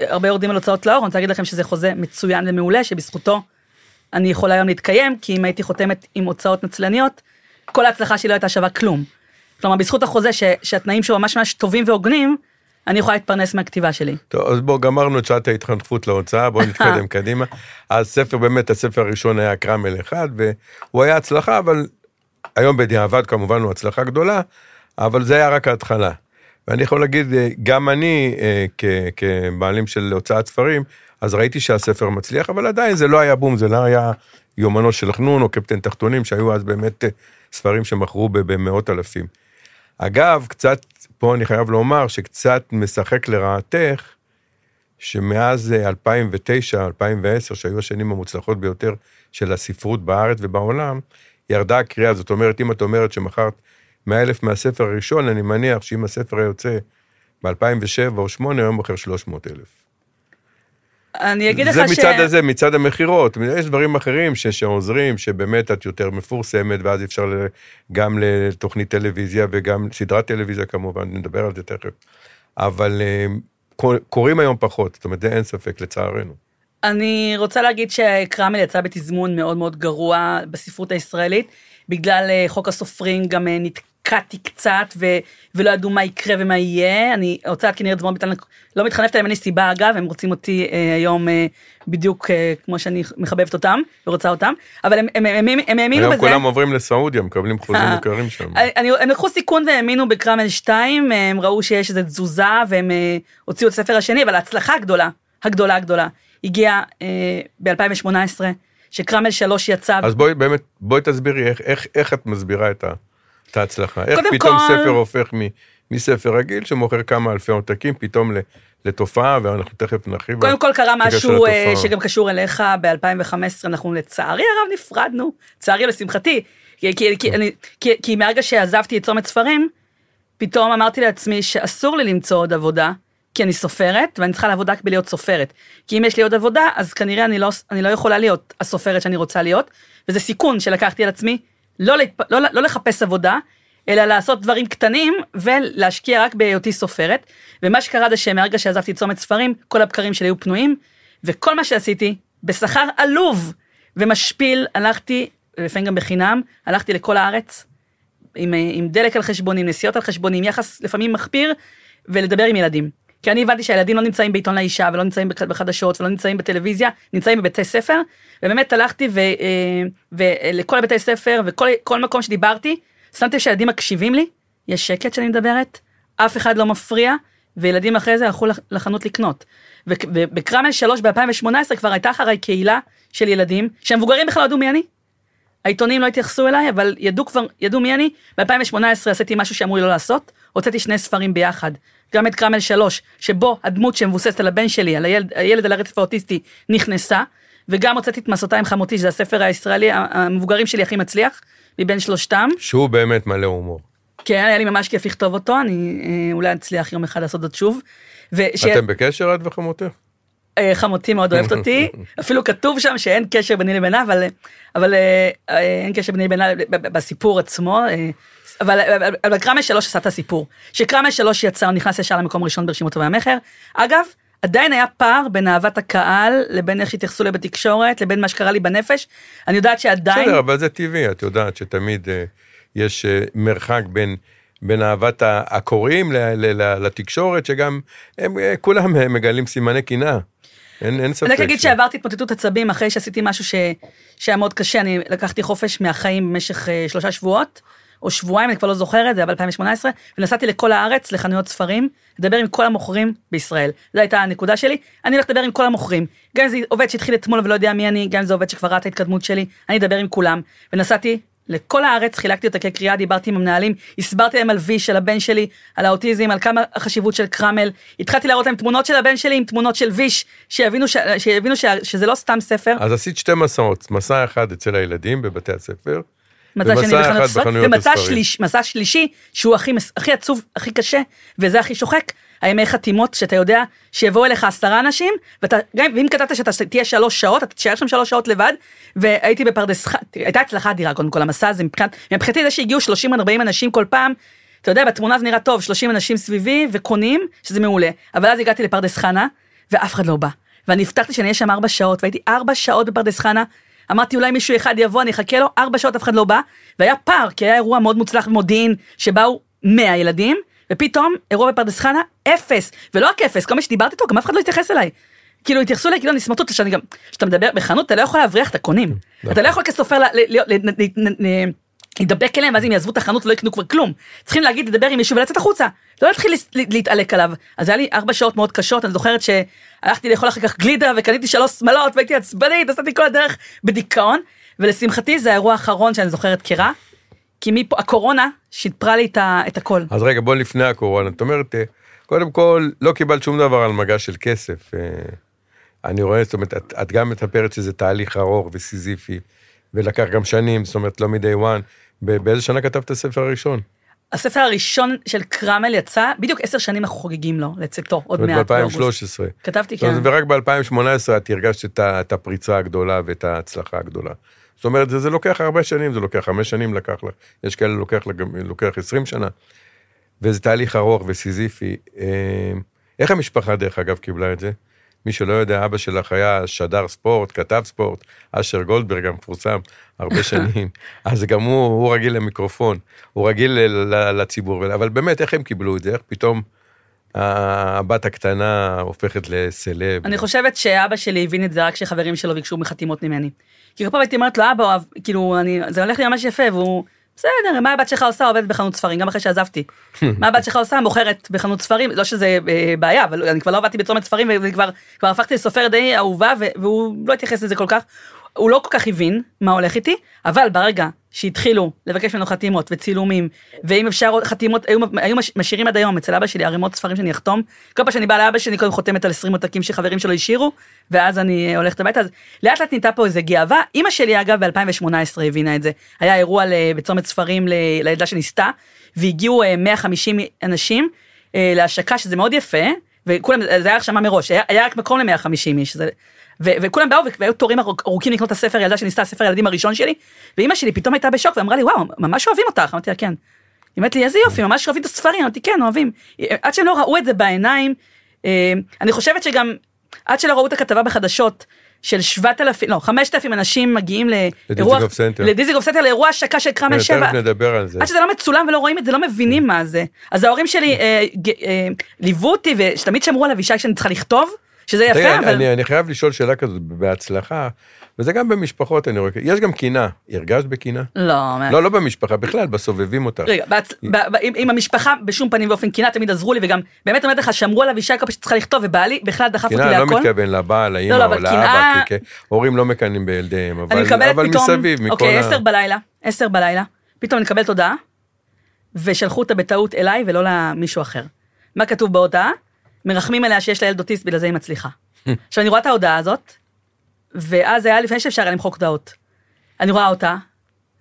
הרבה יורדים על הוצאות לאור, אני רוצה להגיד לכם שזה חוזה מצוין ומעולה, שבזכותו אני יכולה היום להתקיים, כי אם הייתי חותמת עם הוצאות נצלניות, כל ההצלחה שלי לא הייתה שווה כלום. כלומר, בזכות החוזה ש, שהתנאים שלו ממש ממש טובים והוגנים, אני יכולה להתפרנס מהכתיבה שלי. טוב, אז בואו, גמרנו את שעת ההתחנכות להוצאה, בואו [laughs] נתקדם קדימה. הספר, באמת, הספר הראשון היה קרמל אחד, והוא היה הצלחה, אבל היום בדיעבד כמובן הוא הצלחה גדולה, אבל זה היה רק ההתחלה. ואני יכול להגיד, אה, גם אני, אה, כ- כבעלים של הוצאת ספרים, אז ראיתי שהספר מצליח, אבל עדיין זה לא היה בום, זה לא היה יומנו של חנון או קפטן תחתונים, שהיו אז באמת אה, ספרים שמכרו במאות אלפים. אגב, קצת, פה אני חייב לומר שקצת משחק לרעתך, שמאז אה, 2009, 2010, שהיו השנים המוצלחות ביותר של הספרות בארץ ובעולם, ירדה הקריאה. זאת אומרת, אם את אומרת שמכרת 100 אלף מהספר הראשון, אני מניח שאם הספר היה יוצא ב-2007 או 2008, היום מוכר 300 אלף. אני אגיד לך זה ש... מצד הזה, מצד המכירות. יש דברים אחרים ש, שעוזרים, שבאמת את יותר מפורסמת, ואז אפשר ל, גם לתוכנית טלוויזיה וגם סדרת טלוויזיה כמובן, נדבר על זה תכף. אבל אה, קור- קוראים היום פחות, זאת אומרת, זה אין ספק, לצערנו. אני רוצה להגיד שקרמל יצא בתזמון מאוד מאוד גרוע בספרות הישראלית. בגלל אה, חוק הסופרים גם אה, נתקעתי קצת ו, ולא ידעו מה יקרה ומה יהיה. אני הוצאת כנרת זמורה ביטן לא מתחנפת עליהם, אין לי סיבה אגב, הם רוצים אותי אה, היום אה, בדיוק אה, כמו שאני מחבבת אותם ורוצה אותם, אבל הם, הם, הם, הם, הם האמינו היום בזה. כולם עוברים לסעודיה, מקבלים חוזים אה. יקרים שם. אני, אני- הם לקחו סיכון והאמינו בקרמל 2, הם ראו שיש איזו תזוזה והם אה, הוציאו את הספר השני, אבל ההצלחה הגדולה, הגדולה הגדולה, הגיעה אה, ב-2018, שקרמל 3 יצא. אז בואי באמת, בואי תסבירי איך, איך, איך את מסבירה את, ה, את ההצלחה. איך פתאום כל- ספר הופך מ, מספר רגיל שמוכר כמה אלפי עותקים, פתאום ל, לתופעה, ואנחנו תכף נרחיב. קודם כל קרה משהו אה. שגם קשור אליך, ב-2015 אנחנו לצערי הרב נפרדנו, לצערי לשמחתי, כי, כי, כי, אני, כי, כי מהרגע שעזבתי את צומת ספרים, פתאום אמרתי לעצמי שאסור לי למצוא עוד עבודה, כי אני סופרת, ואני צריכה לעבוד רק בלהיות סופרת. כי אם יש לי עוד עבודה, אז כנראה אני לא, אני לא יכולה להיות הסופרת שאני רוצה להיות, וזה סיכון שלקחתי על עצמי, לא, להתפ... לא, לא לחפש עבודה, אלא לעשות דברים קטנים ולהשקיע רק בהיותי סופרת. ומה שקרה זה שמהרגע שעזבתי צומת ספרים, כל הבקרים שלי היו פנויים, וכל מה שעשיתי, בשכר עלוב ומשפיל, הלכתי, לפעמים גם בחינם, הלכתי לכל הארץ, עם, עם דלק על חשבוני, עם נסיעות על חשבוני, עם יחס לפעמים מחפיר, ולדבר עם ילדים. כי אני הבנתי שהילדים לא נמצאים בעיתון לאישה ולא נמצאים בח- בחדשות ולא נמצאים בטלוויזיה, נמצאים בבתי ספר, ובאמת הלכתי ו- אה, ולכל הבתי ספר וכל כל מקום שדיברתי, שמתי שהילדים מקשיבים לי, יש שקט שאני מדברת, אף אחד לא מפריע, וילדים אחרי זה הלכו לח- לחנות לקנות. ובקרמל 3 ב-2018 כבר הייתה אחריי קהילה של ילדים, שהמבוגרים בכלל לא ידעו מי אני. העיתונים לא התייחסו אליי, אבל ידעו כבר, ידעו מי אני. ב-2018 עשיתי משהו שאמרו לי לא לעשות, הוצאתי שני ספרים ביחד. גם את קרמל 3, שבו הדמות שמבוססת על הבן שלי, על הילד, הילד על הרצף האוטיסטי, נכנסה, וגם הוצאתי את מסעותיי עם חמותי, שזה הספר הישראלי, המבוגרים שלי הכי מצליח, מבין שלושתם. שהוא באמת מלא הומור. כן, היה לי ממש כיף לכתוב אותו, אני אה, אולי אצליח יום אחד לעשות זאת שוב. וש... אתם בקשר את וחמותך? אה, חמותי מאוד אוהבת אותי, [laughs] אפילו כתוב שם שאין קשר ביני לבינה, אבל, אבל אה, אה, אין קשר ביני לבינה בסיפור עצמו, אבל, אבל, אבל קרמל שלוש עשה את הסיפור. שקרמל שלוש יצא, הוא נכנס ישר למקום ראשון ברשימות והמכר. אגב, עדיין היה פער בין אהבת הקהל לבין איך שהתייחסו אליי בתקשורת, לבין מה שקרה לי בנפש. אני יודעת שעדיין... בסדר, אבל זה טבעי, את יודעת שתמיד אה, יש אה, מרחק בין... בין אהבת הקוראים לתקשורת, שגם הם אה, כולם אה, מגלים סימני קנאה. אין, אין ספק. אני רק אגיד ש- שעברתי התמוטטות עצבים אחרי שעשיתי משהו ש... שהיה מאוד קשה, אני לקחתי חופש מהחיים במשך אה, שלושה שבועות, או שבועיים, אני כבר לא זוכרת, זה היה ב-2018, ונסעתי לכל הארץ, לחנויות ספרים, לדבר עם כל המוכרים בישראל. זו הייתה הנקודה שלי, אני הולך לדבר עם כל המוכרים. גם אם זה עובד שהתחיל אתמול ולא יודע מי אני, גם אם זה עובד שכבר ראה ההתקדמות שלי, אני אדבר עם כולם. ונסעתי לכל הארץ, חילקתי אותה כקריאה, דיברתי עם המנהלים, הסברתי להם על וי של הבן שלי, על האוטיזם, על כמה החשיבות של קרמל. התחלתי להראות להם תמונות של הבן שלי עם תמונות של ויש, שיבינו, ש... שיבינו ש... שזה לא סתם ספר. אז עשית שתי מסעות, מסע אחד אצל הילדים בבתי הספר, מצע שני בחנויות ספרים, ומצע. שליש, מסע שלישי, שהוא הכי, הכי עצוב, הכי קשה, וזה הכי שוחק, הימי חתימות, שאתה יודע שיבואו אליך עשרה אנשים, ואתה, גם אם כתבת שאתה תהיה שלוש שעות, אתה תישאר שם שלוש שעות לבד, והייתי בפרדס, הייתה הצלחה אדירה קודם כל, המסע הזה, מבחינת, מבחינתי זה שהגיעו 30-40 אנשים כל פעם, אתה יודע, בתמונה זה נראה טוב, 30 אנשים סביבי וקונים, שזה מעולה, אבל אז הגעתי לפרדס חנה, ואף אחד לא בא. ואני הבטחתי שאני אהיה שם ארבע שעות, והייתי ארבע שעות בפרדס חנה, אמרתי אולי מישהו אחד יבוא, אני אחכה לו, ארבע שעות אף אחד לא בא, והיה פער, כי היה אירוע מאוד מוצלח במודיעין, שבאו 100 ילדים, ופתאום אירוע בפרדס חנה, אפס, ולא רק אפס, כל מי שדיברתי איתו, גם אף אחד לא התייחס אליי. כאילו התייחסו אליי כאילו אני סמרטוט, שאני גם, כשאתה מדבר בחנות אתה לא יכול להבריח את הקונים, אתה לא יכול כסופר להידבק אליהם ואז הם יעזבו את החנות ולא יקנו כבר כלום. צריכים להגיד לדבר עם מישהו ולצאת החוצה, לא להתחיל להתעלק עליו. אז היה לי ארבע שעות מאוד קשות, אני זוכרת שהלכתי לאכול אחר כך גלידה וקניתי שלוש שמלות והייתי עצבנית, נסעתי כל הדרך בדיכאון, ולשמחתי זה האירוע האחרון שאני זוכרת כרע, כי מפה, הקורונה שיפרה לי את, ה, את הכל. אז רגע, בוא לפני הקורונה. את אומרת, אה, קודם כל, לא קיבלת שום דבר על מגע של כסף. אה, אני רואה, זאת אומרת, את, את גם מספרת שזה תהליך ארוך וסיזיפי, ולקח גם שנים, זאת אומרת, לא מ-day one. באיזה שנה כתבת את הספר הראשון? הספר הראשון של קרמל יצא, בדיוק עשר שנים אנחנו חוגגים לו, לצאתו, עוד מעט. באוגוסט. ב-2013. כתבתי, כן. ורק ב-2018 את הרגשת את, את הפריצה הגדולה ואת ההצלחה הגדולה. זאת אומרת, זה, זה לוקח הרבה שנים, זה לוקח חמש שנים לקח לך, יש כאלה לוקח, לוקח עשרים שנה, וזה תהליך ארוך וסיזיפי. אה, איך המשפחה, דרך אגב, קיבלה את זה? מי שלא יודע, אבא שלך היה שדר ספורט, כתב ספורט, אשר גולדברג המפורסם, הרבה [laughs] שנים. אז גם הוא, הוא רגיל למיקרופון, הוא רגיל לציבור, אבל באמת, איך הם קיבלו את זה? איך פתאום הבת הקטנה הופכת לסלב? אני חושבת שאבא שלי הבין את זה רק כשחברים שלו ביקשו מחתימות ממני. כי כל פעם הייתי אומרת לו, אבא, כאילו, אני, זה הולך לי ממש יפה, והוא, בסדר, מה הבת שלך עושה? עובדת בחנות ספרים, גם אחרי שעזבתי. [laughs] מה הבת שלך עושה? מוכרת בחנות ספרים, לא שזה אה, בעיה, אבל אני כבר לא עבדתי בצומת ספרים, וכבר כבר הפכתי לסופר די אהובה, והוא לא התייחס לזה כל כך. הוא לא כל כך הבין מה הולך איתי, אבל ברגע שהתחילו לבקש ממנו חתימות וצילומים, ואם אפשר חתימות, היו, היו מש- משאירים עד היום אצל אבא שלי ערימות ספרים שאני אחתום, כל פעם שאני באה לאבא שלי קודם חותמת על 20 עותקים שחברים שלו השאירו, ואז אני אה, הולכת הביתה, אז לאט לאט נהייתה פה איזה גאווה, אימא שלי אגב ב-2018 הבינה את זה, היה אירוע בצומת ספרים לילדה שניסתה, והגיעו אה, 150 אנשים אה, להשקה, שזה מאוד יפה, וכולם, זה היה הרשמה מראש, היה, היה רק מקום ל-150 איש, זה, וכולם באו והיו תורים ארוכ- ארוכים לקנות את הספר ילדה שניסתה הספר הילדים הראשון שלי, ואימא שלי פתאום הייתה בשוק ואמרה לי וואו ממש אוהבים אותך, אמרתי לה כן. היא אומרת לי איזה יופי ממש אוהבים את הספרים, אמרתי כן אוהבים, עד שהם לא ראו את זה בעיניים, אה, אני חושבת שגם עד שלא ראו את הכתבה בחדשות של 7,000, לא, 5,000 אנשים מגיעים לאירוע, לדיזינגוף סנטר. לאירוע השקה של קרמל 7. תכף נדבר על זה. עד שזה לא מצולם ולא רואים את זה, לא מבינים מה זה. אז ההורים שלי אה, אה, ליוו אותי, ושתמיד שמרו על אבישי שאני צריכה לכתוב, שזה יפה, תראה, אבל... אני, אני חייב לשאול שאלה כזאת בהצלחה, וזה גם במשפחות, אני רואה, יש גם קינה. הרגשת בקינה? לא, לא, לא במשפחה, בכלל, בסובבים אותך. רגע, בהצ... ב... ב... עם, עם המשפחה בשום פנים ואופן קינה תמיד עזרו לי וגם באמת אומרת לך שמרו על אבישי כל פעם שצריכה לכתוב ובעלי בכלל דחף אותי קינה, לא להכל. מתכוון לבעל, לאמא לא, או אבל לאבא, כי הורים לא מקנאים בילדיהם, אבל, אבל פתאום, מסביב, מכל אוקיי, ה... עשר בלילה, עשר בלילה, פתאום אני מקבלת הודעה, ושלחו אותה בטעות אליי ולא למישהו אחר. מה כתוב בהודעה? מרחמים עליה שיש לה ילד אוטיסט, בגלל זה היא מצליחה. עכשיו אני רואה את ההודעה הזאת, ואז זה היה לפני שאפשר היה למחוק הודעות. אני רואה אותה,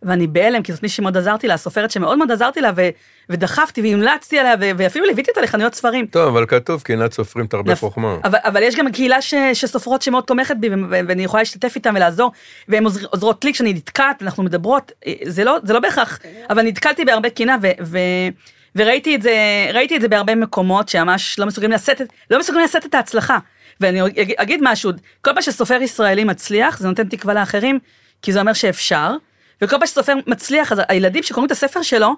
ואני בהלם, כי זאת מישהי שמאוד עזרתי לה, סופרת שמאוד מאוד עזרתי לה, ו- ודחפתי והמלצתי עליה, ו- ואפילו ליוויתי אותה לחנויות ספרים. טוב, אבל כתוב, קנאת סופרים תרבה חוכמה. אבל, אבל יש גם קהילה ש, שסופרות שמאוד תומכת בי ואני יכולה להשתתף איתם ולעזור והן עוזר, עוזרות לי כשאני נתקעת אנחנו מדברות אה, זה לא זה לא בהכרח אבל נתקלתי בהרבה קינה ו, ו, וראיתי את זה ראיתי את זה בהרבה מקומות שממש לא מסוגלים לשאת את לא מסוגלים לשאת את ההצלחה ואני אג- אגיד משהו כל פעם שסופר ישראלי מצליח זה נותן תקווה לאחרים כי זה אומר שאפשר וכל פעם שסופר מצליח אז הילדים שקוראים את הספר שלו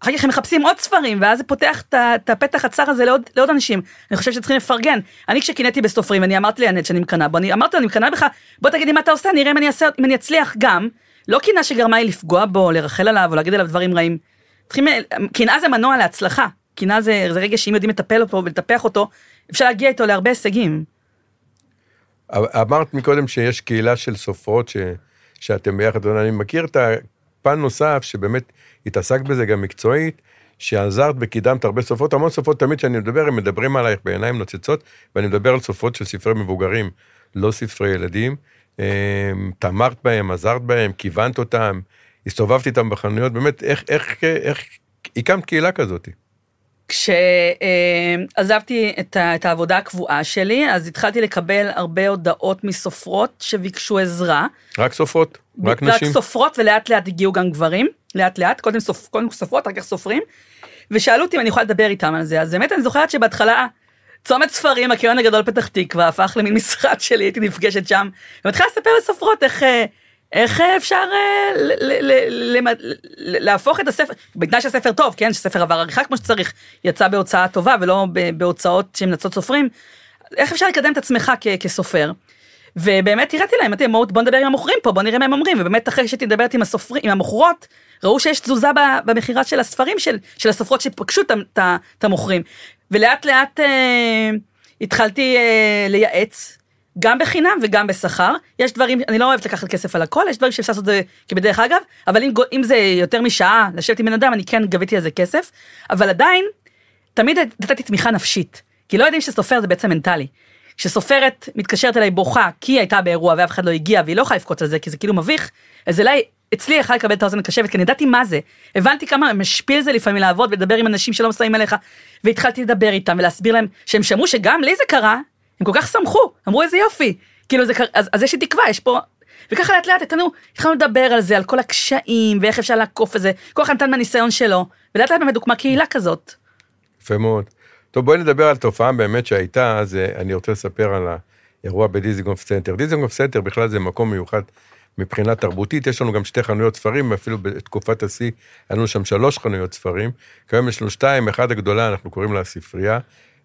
אחר כך הם מחפשים עוד ספרים, ואז זה פותח את הפתח הצר הזה לעוד, לעוד אנשים. אני חושבת שצריכים לפרגן. אני כשקינאתי בסופרים, אני אמרתי לענת שאני מקנאה בו, אני אמרתי לו, אני מקנאה בך, בוא תגידי מה אתה עושה, נראה אם אני, אעשה, אם אני אצליח גם. לא קנאה שגרמה לי לפגוע בו, לרחל עליו, או להגיד עליו דברים רעים. צריכים, קנאה זה מנוע להצלחה. קנאה זה, זה רגע שאם יודעים לטפל אותו ולטפח אותו, אפשר להגיע איתו להרבה הישגים. אמרת מקודם שיש קהילה של סופרות ש, שאתם ביחד, אבל אני מכיר את הפן נוסף שבאמת התעסקת בזה גם מקצועית, שעזרת וקידמת הרבה סופרות, המון סופרות תמיד כשאני מדבר, הם מדברים עלייך בעיניים נוצצות, ואני מדבר על סופרות של ספרי מבוגרים, לא ספרי ילדים. אמ, תמכת בהם, עזרת בהם, כיוונת אותם, הסתובבת איתם בחנויות, באמת, איך, איך, איך הקמת קהילה כזאת? כשעזבתי את, ה- את העבודה הקבועה שלי, אז התחלתי לקבל הרבה הודעות מסופרות שביקשו עזרה. רק סופרות? רק נשים? רק סופרות ולאט לאט הגיעו גם גברים, לאט לאט, קודם, סופ, קודם סופרות, אחר כך סופרים, ושאלו אותי אם אני יכולה לדבר איתם על זה, אז באמת אני זוכרת שבהתחלה, צומת ספרים, הקריון הגדול פתח תקווה, הפך למין [laughs] משרד שלי, הייתי נפגשת שם, ומתחילה לספר לסופרות איך... איך אה, אפשר אה, להפוך את הספר, בתנאי שהספר טוב, כן, שהספר עבר עריכה כמו שצריך, יצא בהוצאה טובה ולא בהוצאות שהן נצות סופרים, איך אפשר לקדם את עצמך כסופר? ובאמת הראיתי להם, אמרתי, בוא נדבר עם המוכרים פה, בוא נראה מה הם אומרים, ובאמת אחרי שהייתי מדברת עם הסופרים, עם המוכרות, ראו שיש תזוזה במכירה של הספרים של, של הסופרות שפגשו את המוכרים. ולאט לאט אה, התחלתי אה, לייעץ, גם בחינם וגם בשכר. יש דברים, אני לא אוהבת לקחת כסף על הכל, יש דברים שאפשר לעשות את זה כבדרך אגב, אבל אם, אם זה יותר משעה לשבת עם בן אדם, אני כן גביתי על זה כסף, אבל עדיין, תמיד נתתי תמיכה נפשית, כי לא יודעים שסופר זה בעצם מנטלי. כשסופרת מתקשרת אליי בוכה כי היא הייתה באירוע ואף אחד לא הגיע והיא לא יכולה לבכות על זה כי זה כאילו מביך, אז אליי, אצלי יכלה לקבל את האוזן הקשבת כי אני ידעתי מה זה. הבנתי כמה משפיל זה לפעמים לעבוד ולדבר עם אנשים שלא שמים עליך, והתחלתי לדבר איתם ולהסביר להם שהם שמעו שגם לי זה קרה, הם כל כך שמחו, אמרו איזה יופי, כאילו זה קרה, אז, אז יש לי תקווה, יש פה... וככה לאט לאט התחלנו, התחלנו לדבר על זה, על כל הקשיים ואיך אפשר לעקוף את זה, כל אחד נתן מהניסיון שלו, ולאט לאט באמת הוקמה קהילה כזאת. יפה מאוד. טוב, בואי נדבר על תופעה באמת שהייתה, אז אה, אני רוצה לספר על האירוע בדיזינגוף סנטר. דיזינגוף סנטר בכלל זה מקום מיוחד מבחינה תרבותית, יש לנו גם שתי חנויות ספרים, אפילו בתקופת השיא היה לנו שם שלוש חנויות ספרים, כיום יש לנו שתיים, אחת הגדולה, אנחנו קוראים לה הספרייה,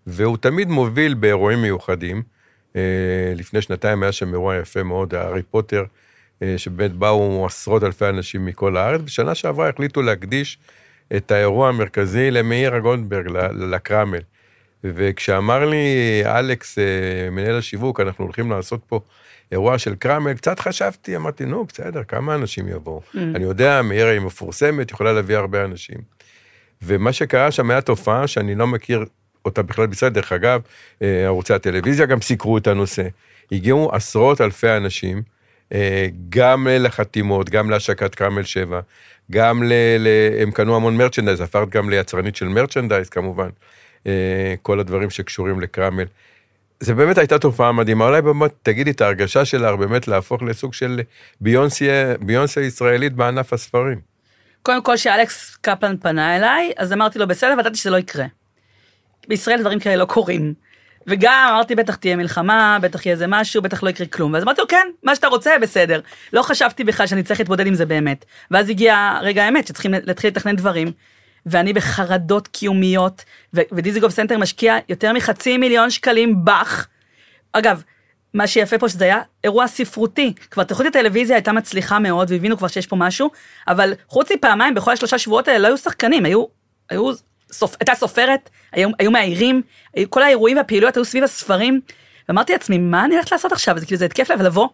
והוא תמיד מוביל באירועים מיוחדים. אה, לפני שנתיים היה שם אירוע יפה מאוד, הארי פוטר, אה, שבאמת באו עשרות אלפי אנשים מכל הארץ, בשנה שעברה החליטו להקדיש את האירוע המרכזי למאירה גולדברג, לקרמל. וכשאמר לי אלכס, אה, מנהל השיווק, אנחנו הולכים לעשות פה אירוע של קרמל, קצת חשבתי, אמרתי, נו, בסדר, כמה אנשים יבואו? אני יודע, מאירה היא מפורסמת, יכולה להביא הרבה אנשים. ומה שקרה שם היה תופעה שאני לא מכיר אותה בכלל בישראל, דרך אגב, אה, ערוצי הטלוויזיה גם סיקרו את הנושא. הגיעו עשרות אלפי אנשים, אה, גם לחתימות, גם להשקת קרמל 7, גם ל... ל הם קנו המון מרצ'נדייז, הפכת גם ליצרנית של מרצ'נדייז כמובן, אה, כל הדברים שקשורים לקרמל. זה באמת הייתה תופעה מדהימה, אולי באמת תגידי את ההרגשה שלך באמת להפוך לסוג של ביונסי ישראלית בענף הספרים. קודם כל שאלכס קפלן פנה אליי, אז אמרתי לו בסדר, וידעתי שזה לא יקרה. בישראל דברים כאלה לא קורים. וגם אמרתי, בטח תהיה מלחמה, בטח יהיה איזה משהו, בטח לא יקרה כלום. ואז אמרתי לו, כן, מה שאתה רוצה, בסדר. לא חשבתי בכלל שאני צריך להתמודד עם זה באמת. ואז הגיע רגע האמת, שצריכים להתחיל לתכנן דברים. ואני בחרדות קיומיות, ודיזינגוף סנטר משקיע יותר מחצי מיליון שקלים בך. אגב, מה שיפה פה שזה היה אירוע ספרותי. כבר תוכנית הטלוויזיה הייתה מצליחה מאוד והבינו כבר שיש פה משהו, אבל חוץ מפעמיים בכל השלושה שבועות האלה לא היו שחקנים, היו, היו, סופ, הייתה סופרת, היו, היו מאיירים, כל האירועים והפעילויות היו סביב הספרים. ואמרתי לעצמי, מה אני הולכת לעשות עכשיו? זה כאילו זה התקף לב לבוא.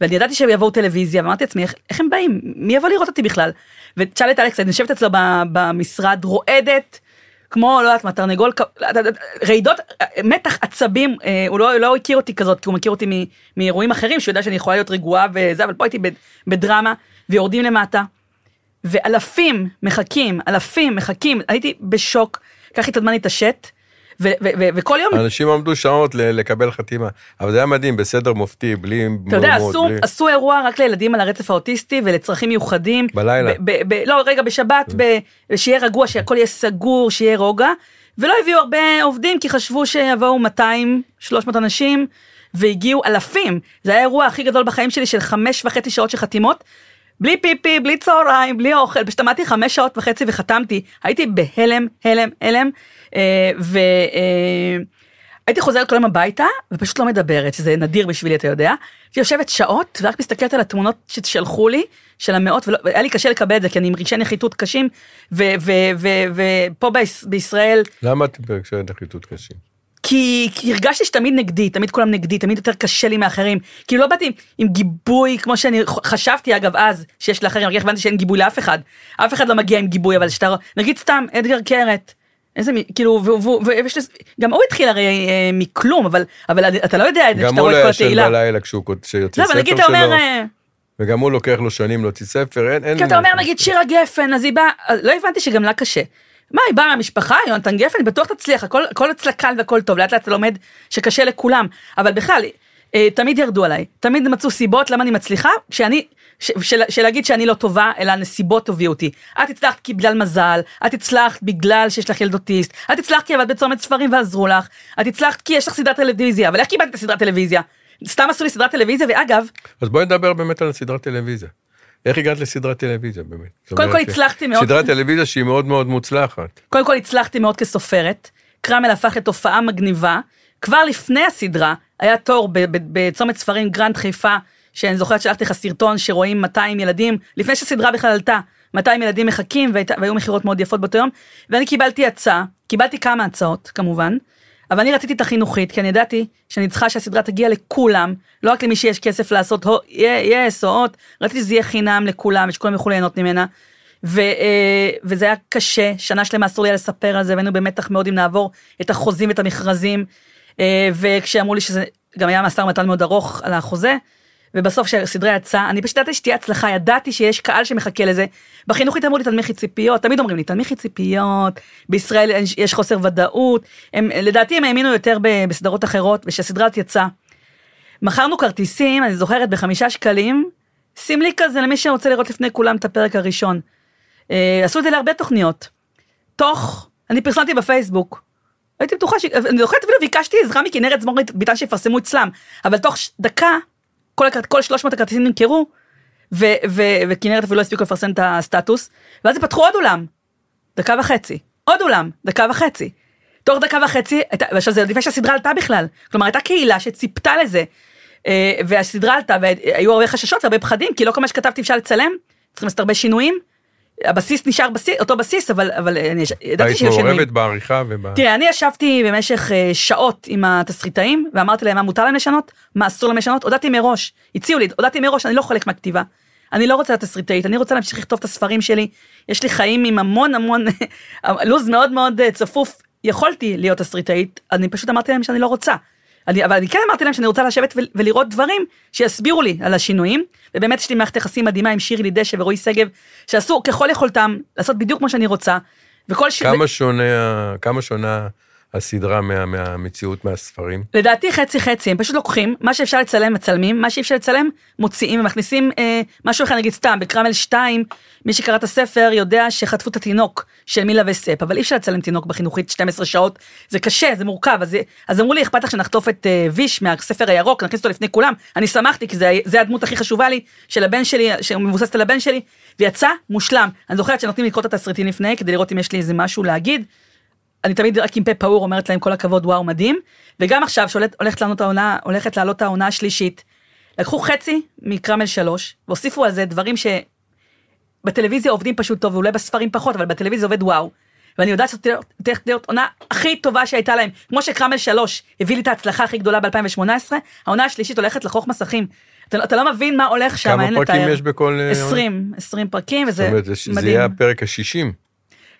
ואני ידעתי שהם יבואו טלוויזיה, ואמרתי לעצמי, איך, איך הם באים? מי יבוא לראות אותי בכלל? ותשאל את אלכס, אני יושבת אצלו במשרד, רועדת, כמו, לא יודעת מה, תרנגול, רעידות, מתח עצבים, אה, הוא לא, לא הכיר אותי כזאת, כי הוא מכיר אותי מאירועים אחרים, שהוא יודע שאני יכולה להיות רגועה וזה, אבל פה הייתי בדרמה, ויורדים למטה, ואלפים מחכים, אלפים מחכים, הייתי בשוק, לקח לי את הזמן להתעשת, וכל יום... אנשים עמדו שעות לקבל חתימה, אבל זה היה מדהים, בסדר מופתי, בלי... אתה יודע, עשו, בלי... עשו אירוע רק לילדים על הרצף האוטיסטי ולצרכים מיוחדים. בלילה. ב, ב, לא, רגע, בשבת, ב, שיהיה רגוע, שהכל יהיה סגור, שיהיה רוגע, ולא הביאו הרבה עובדים, כי חשבו שיבואו 200, 300 אנשים, והגיעו אלפים. זה היה האירוע הכי גדול בחיים שלי של חמש וחצי שעות של חתימות. בלי פיפי, בלי צהריים, בלי אוכל, פשוט עמדתי חמש שעות וחצי וחתמתי, הייתי בהלם, הלם, הלם, אה, והייתי חוזרת כל היום הביתה ופשוט לא מדברת, שזה נדיר בשבילי, אתה יודע. הייתי יושבת שעות ורק מסתכלת על התמונות ששלחו לי, של המאות, והיה לי קשה לקבל את זה, כי אני עם רגשי נחיתות קשים, ופה בישראל... למה את ברגשי נחיתות קשים? כי, כי הרגשתי שתמיד נגדי, תמיד כולם נגדי, תמיד יותר קשה לי מאחרים. כאילו לא באתי עם, עם גיבוי, כמו שאני חשבתי אגב אז, שיש לאחרים, רק הבנתי שאין גיבוי לאף אחד. אף אחד לא מגיע עם גיבוי, אבל שאתה, נגיד סתם, אדגר קרת. איזה, כאילו, גם הוא התחיל הרי אה, מכלום, אבל, אבל אתה לא יודע את זה כשאתה רואה את כל התהילה. גם הוא לא ישן בלילה כשהוא יוצא לא, ספר שלו. אומר, אה, וגם הוא לוקח לו שנים להוציא ספר, אין... אין כי אתה אומר נגיד שירה גפן, אז היא באה, לא הבנתי שגם לה קשה. מה, היא באה מהמשפחה, יונתן גפן, בטוח תצליח, הכל, הכל אצלה קל והכל טוב, לאט לאט אתה לומד שקשה לכולם, אבל בכלל, אה, תמיד ירדו עליי, תמיד מצאו סיבות למה אני מצליחה, כשאני, ש, של, להגיד שאני לא טובה, אלא הנסיבות הביאו אותי. את הצלחת כי בגלל מזל, את הצלחת בגלל שיש לך ילד אוטיסט, את הצלחת כי עבדת בצומת ספרים ועזרו לך, את הצלחת כי יש לך סדרת טלוויזיה, אבל איך קיבלת את הסדרת טלוויזיה? סתם עשו לי סדרת טלוויזיה, ואגב... אז בואי נדבר באמת על הסדרת טלוויזיה. איך הגעת לסדרת טלוויזיה באמת? קודם כל הצלחתי מאוד. סדרת טלוויזיה שהיא מאוד מאוד מוצלחת. קודם כל הצלחתי מאוד כסופרת. קרמל הפך לתופעה מגניבה. כבר לפני הסדרה היה תור בצומת ספרים גרנד חיפה, שאני זוכרת שלחתי לך סרטון שרואים 200 ילדים, לפני שהסדרה בכלל עלתה, 200 ילדים מחכים והיו מכירות מאוד יפות באותו יום, ואני קיבלתי הצעה, קיבלתי כמה הצעות כמובן, אבל אני רציתי את החינוכית, כי אני ידעתי שאני צריכה שהסדרה תגיע לכולם, לא רק למי שיש כסף לעשות יס או אות, רציתי שזה יהיה חינם לכולם, ושכולם יוכלו ליהנות ממנה. ו, אה, וזה היה קשה, שנה שלמה אסור לי לספר על זה, והיינו במתח מאוד אם נעבור את החוזים ואת המכרזים, אה, וכשאמרו לי שזה גם היה משא ומתן מאוד ארוך על החוזה, ובסוף כשהסדרה יצאה, אני פשוט ידעתי שתהיה הצלחה, ידעתי שיש קהל שמחכה לזה. בחינוך אמרו לי תנמיכי ציפיות, תמיד אומרים לי תנמיכי ציפיות, בישראל יש חוסר ודאות, הם, לדעתי הם האמינו יותר בסדרות אחרות, וכשהסדרה הזאת יצאה. מכרנו כרטיסים, אני זוכרת, בחמישה שקלים, סמלי כזה למי שרוצה לראות לפני כולם את הפרק הראשון. אה, עשו את זה להרבה תוכניות. תוך, אני פרסמתי בפייסבוק. הייתי בטוחה ש... אני זוכרת אפילו ביקשתי עזרה מכנרת זמורית, ביטן שיפרסמו אצלם, אבל תוך דקה כל, כל 300 הכרטיסים נמכרו, וכנרת אפילו לא הספיקו לפרסם את הסטטוס, ואז פתחו עוד אולם, דקה וחצי, עוד אולם, דקה וחצי. תוך דקה וחצי, ועכשיו זה לפני שהסדרה עלתה בכלל, כלומר הייתה קהילה שציפתה לזה, אה, והסדרה עלתה והיו הרבה חששות והרבה פחדים, כי לא כל מה שכתבתי אפשר לצלם, צריכים לעשות הרבה שינויים. הבסיס נשאר בסיס, אותו בסיס, אבל, אבל אני ידעתי שיש שינויים. היית מעורבת בעריכה וב... תראה, אני ישבתי במשך uh, שעות עם התסריטאים, ואמרתי להם מה מותר להם לשנות, מה אסור להם לשנות, הודעתי מראש, הציעו לי, הודעתי מראש, אני לא חלק מהכתיבה. אני לא רוצה להיות תסריטאית, אני רוצה להמשיך לכתוב את הספרים שלי, יש לי חיים עם המון המון, [laughs] לו"ז מאוד מאוד uh, צפוף, יכולתי להיות תסריטאית, אני פשוט אמרתי להם שאני לא רוצה. אני, אבל אני כן אמרתי להם שאני רוצה לשבת ולראות דברים שיסבירו לי על השינויים, ובאמת יש לי מערכת יחסים מדהימה עם שירלי דשא ורועי שגב, שעשו ככל יכולתם לעשות בדיוק כמו שאני רוצה, וכל ש... כמה שונה, כמה שונה הסדרה מה, מהמציאות, מהספרים? לדעתי חצי חצי, הם פשוט לוקחים, מה שאפשר לצלם מצלמים, מה שאי אפשר לצלם מוציאים ומכניסים אה, משהו אחד, נגיד סתם, בקרמל 2, מי שקרא את הספר יודע שחטפו את התינוק של מילה וספ, אבל אי אפשר לצלם תינוק בחינוכית 12 שעות, זה קשה, זה מורכב, אז, אז אמרו לי, אכפת לך שנחטוף את אה, ויש מהספר הירוק, נכניס אותו לפני כולם, אני שמחתי, כי זה, זה הדמות הכי חשובה לי, של הבן שלי, שמבוססת על הבן שלי, ויצא מושלם. אני זוכרת שנותנים לקרוא את התסריטים לפני, כדי לראות אם יש לי איזה משהו להגיד. אני תמיד רק עם פה פעור אומרת להם כל הכבוד וואו מדהים וגם עכשיו שהולכת לעלות העונה הולכת לעלות העונה השלישית. לקחו חצי מקרמל שלוש והוסיפו על זה דברים שבטלוויזיה עובדים פשוט טוב ואולי בספרים פחות אבל בטלוויזיה עובד וואו. ואני יודעת שזאת תהיה להיות עונה הכי טובה שהייתה להם כמו שקרמל שלוש הביא לי את ההצלחה הכי גדולה ב2018 העונה השלישית הולכת לחוך מסכים. אתה, אתה לא מבין מה הולך שם, כמה פרקים יש בכל... 20, אה, 20 פרקים וזה מדהים. זאת אומרת, זה יהיה הפרק ה-60.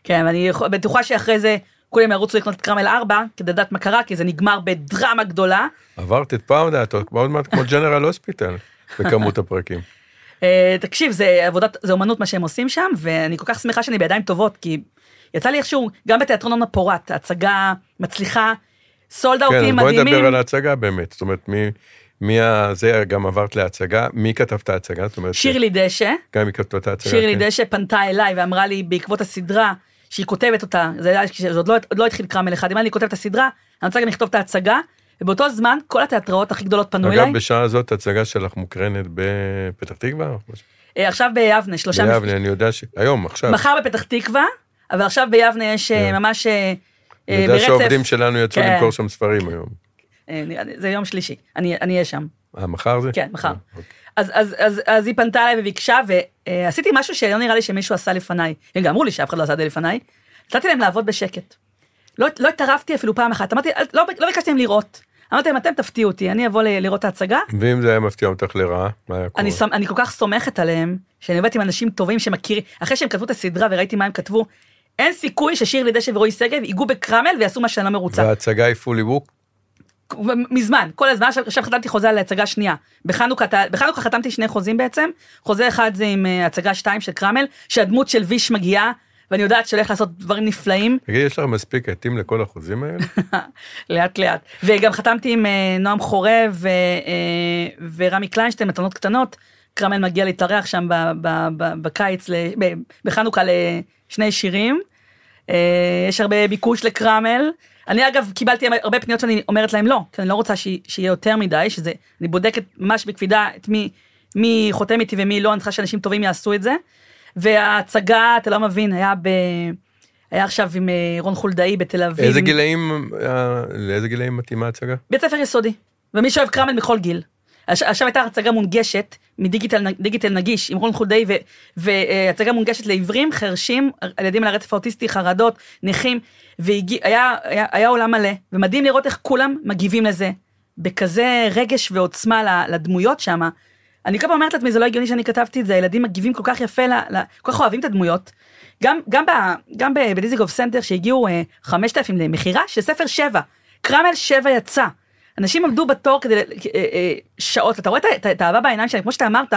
כן, אני בטוחה שאחרי זה כולם ירוצו לקנות את קרמל 4 כדי לדעת מה קרה, כי זה נגמר בדרמה גדולה. עברת את פאודה, את עוד מעט כמו ג'נרל הוספיטל [laughs] בכמות הפרקים. אה, תקשיב, זה עבודת, זה אומנות מה שהם עושים שם, ואני כל כך שמחה שאני בידיים טובות, כי יצא לי איכשהו, גם בתיאטרון אורנה פורט, הצגה מצליחה, סולד אאוטים כן, מדהימים. בואי נדבר על ההצגה באמת, זאת אומרת, מי... מי זה גם עברת להצגה מי כתב את ההצגה זאת אומרת שירלי דשא גם היא כתבה את ההצגה שירלי כן. דשא פנתה אליי ואמרה לי בעקבות הסדרה שהיא כותבת אותה, זה זה עוד לא, עוד לא התחיל קרמל אחד, אם אני כותבת את הסדרה, אני רוצה גם לכתוב את ההצגה, ובאותו זמן כל התיאטראות הכי גדולות פנו אליי. אגב, בשעה הזאת הצגה שלך מוקרנת בפתח תקווה? אה, עכשיו ביבנה, שלושה... ביבנה, אני יודע ש... היום, עכשיו. מחר בפתח תקווה, אבל עכשיו ביבנה יש אה, כן. ממש ברצף. אה, אני יודע שהעובדים שלנו יצאו כן. למכור שם ספרים היום. זה יום שלישי, אני אהיה שם. אה, מחר זה? כן, מחר. אוקיי. אז, אז, אז, אז היא פנתה אליי וביקשה, ועשיתי משהו שלא נראה לי שמישהו עשה לפניי. הם גם אמרו לי שאף אחד לא עשה את זה לפניי. נתתי להם לעבוד בשקט. לא, לא התערבתי אפילו פעם אחת, אמרתי, לא, לא ביקשתי להם לראות. אמרתי להם, אתם תפתיעו אותי, אני אבוא לראות את ההצגה. ואם זה היה מפתיע אותך לרעה, מה היה קורה? אני, אני כל כך סומכת עליהם, שאני עובדת עם אנשים טובים שמכירים, אחרי שהם כתבו את הסדרה וראיתי מה הם כתבו, אין סיכוי ששירלי דשא ורועי שגב ייגעו בקרמל ויעשו מה שאני לא מרוצה. וההצגה היא פולי בוק? מזמן, כל הזמן, עכשיו חתמתי חוזה על הצגה שנייה. בחנוכה, בחנוכה חתמתי שני חוזים בעצם, חוזה אחד זה עם uh, הצגה 2 של קרמל, שהדמות של ויש מגיעה, ואני יודעת שהולך לעשות דברים נפלאים. תגידי, יש לך מספיק עטים לכל החוזים האלה? [laughs] לאט לאט. וגם חתמתי עם uh, נועם חורב uh, ורמי קליינשטיין, מתנות קטנות. קרמל מגיע להתארח שם בקיץ, בחנוכה לשני שירים. יש הרבה ביקוש לקרמל. אני אגב קיבלתי הרבה פניות שאני אומרת להם לא, כי אני לא רוצה שיהיה יותר מדי, שזה, אני בודקת ממש בקפידה את מי, מי חותם איתי ומי לא, אני צריכה שאנשים טובים יעשו את זה. וההצגה, אתה לא מבין, היה ב... היה עכשיו עם אה, רון חולדאי בתל אביב. איזה גילאים, אה, לאיזה גילאים מתאימה ההצגה? בית ספר יסודי. ומי שאוהב קרמל מכל גיל. עכשיו הייתה הצגה מונגשת מדיגיטל נגיש עם רון חולדאי והצגה מונגשת לעיוורים, חרשים, ילדים על הרצף האוטיסטי, חרדות, נכים, והיה היה, היה עולם מלא, ומדהים לראות איך כולם מגיבים לזה, בכזה רגש ועוצמה לדמויות שם. אני כל פעם אומרת לעצמי, זה לא הגיוני שאני כתבתי את זה, הילדים מגיבים כל כך יפה, כל כך אוהבים את הדמויות. גם, גם, גם בדיזינגוף סנטר שהגיעו 5,000 אה, למכירה של ספר 7, קרמל 7 יצא. אנשים עמדו בתור כדי, אה, אה, שעות, אתה רואה את האהבה בעיניים שלהם, כמו שאתה אמרת,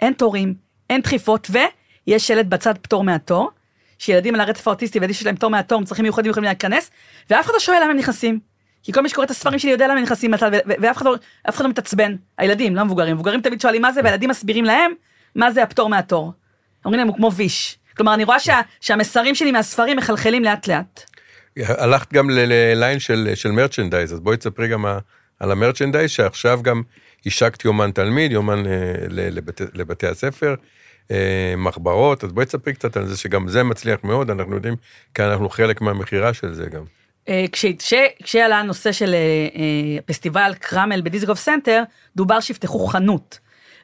אין תורים, אין דחיפות, ויש שלט בצד פטור מהתור, שילדים על הרצף האוטיסטי וילדים שיש להם פטור מהתור, עם צרכים מיוחדים יכולים להיכנס, ואף אחד לא שואל למה הם נכנסים. כי כל מי שקורא את הספרים שלי יודע למה הם נכנסים מהצד, ואף אחד לא, לא מתעצבן. הילדים, לא המבוגרים. מבוגרים תמיד שואלים מה זה, והילדים מסבירים להם מה זה הפטור מהתור. אומרים להם הוא כמו אבישי. כלומר, אני רואה שה, שהמסרים שלי מהספרים מחלחלים לאט לאט. הלכת גם לליין של, של merchandise, אז בואי תספרי גם על ה merchandise, שעכשיו גם השקת יומן תלמיד, יומן אה, לבתי, לבתי הספר, אה, מחברות, אז בואי תספרי קצת על זה, שגם זה מצליח מאוד, אנחנו יודעים, כי אנחנו חלק מהמכירה של זה גם. אה, כשעלה הנושא של פסטיבל קרמל בדיזינגוף סנטר, דובר שיפתחו חנות.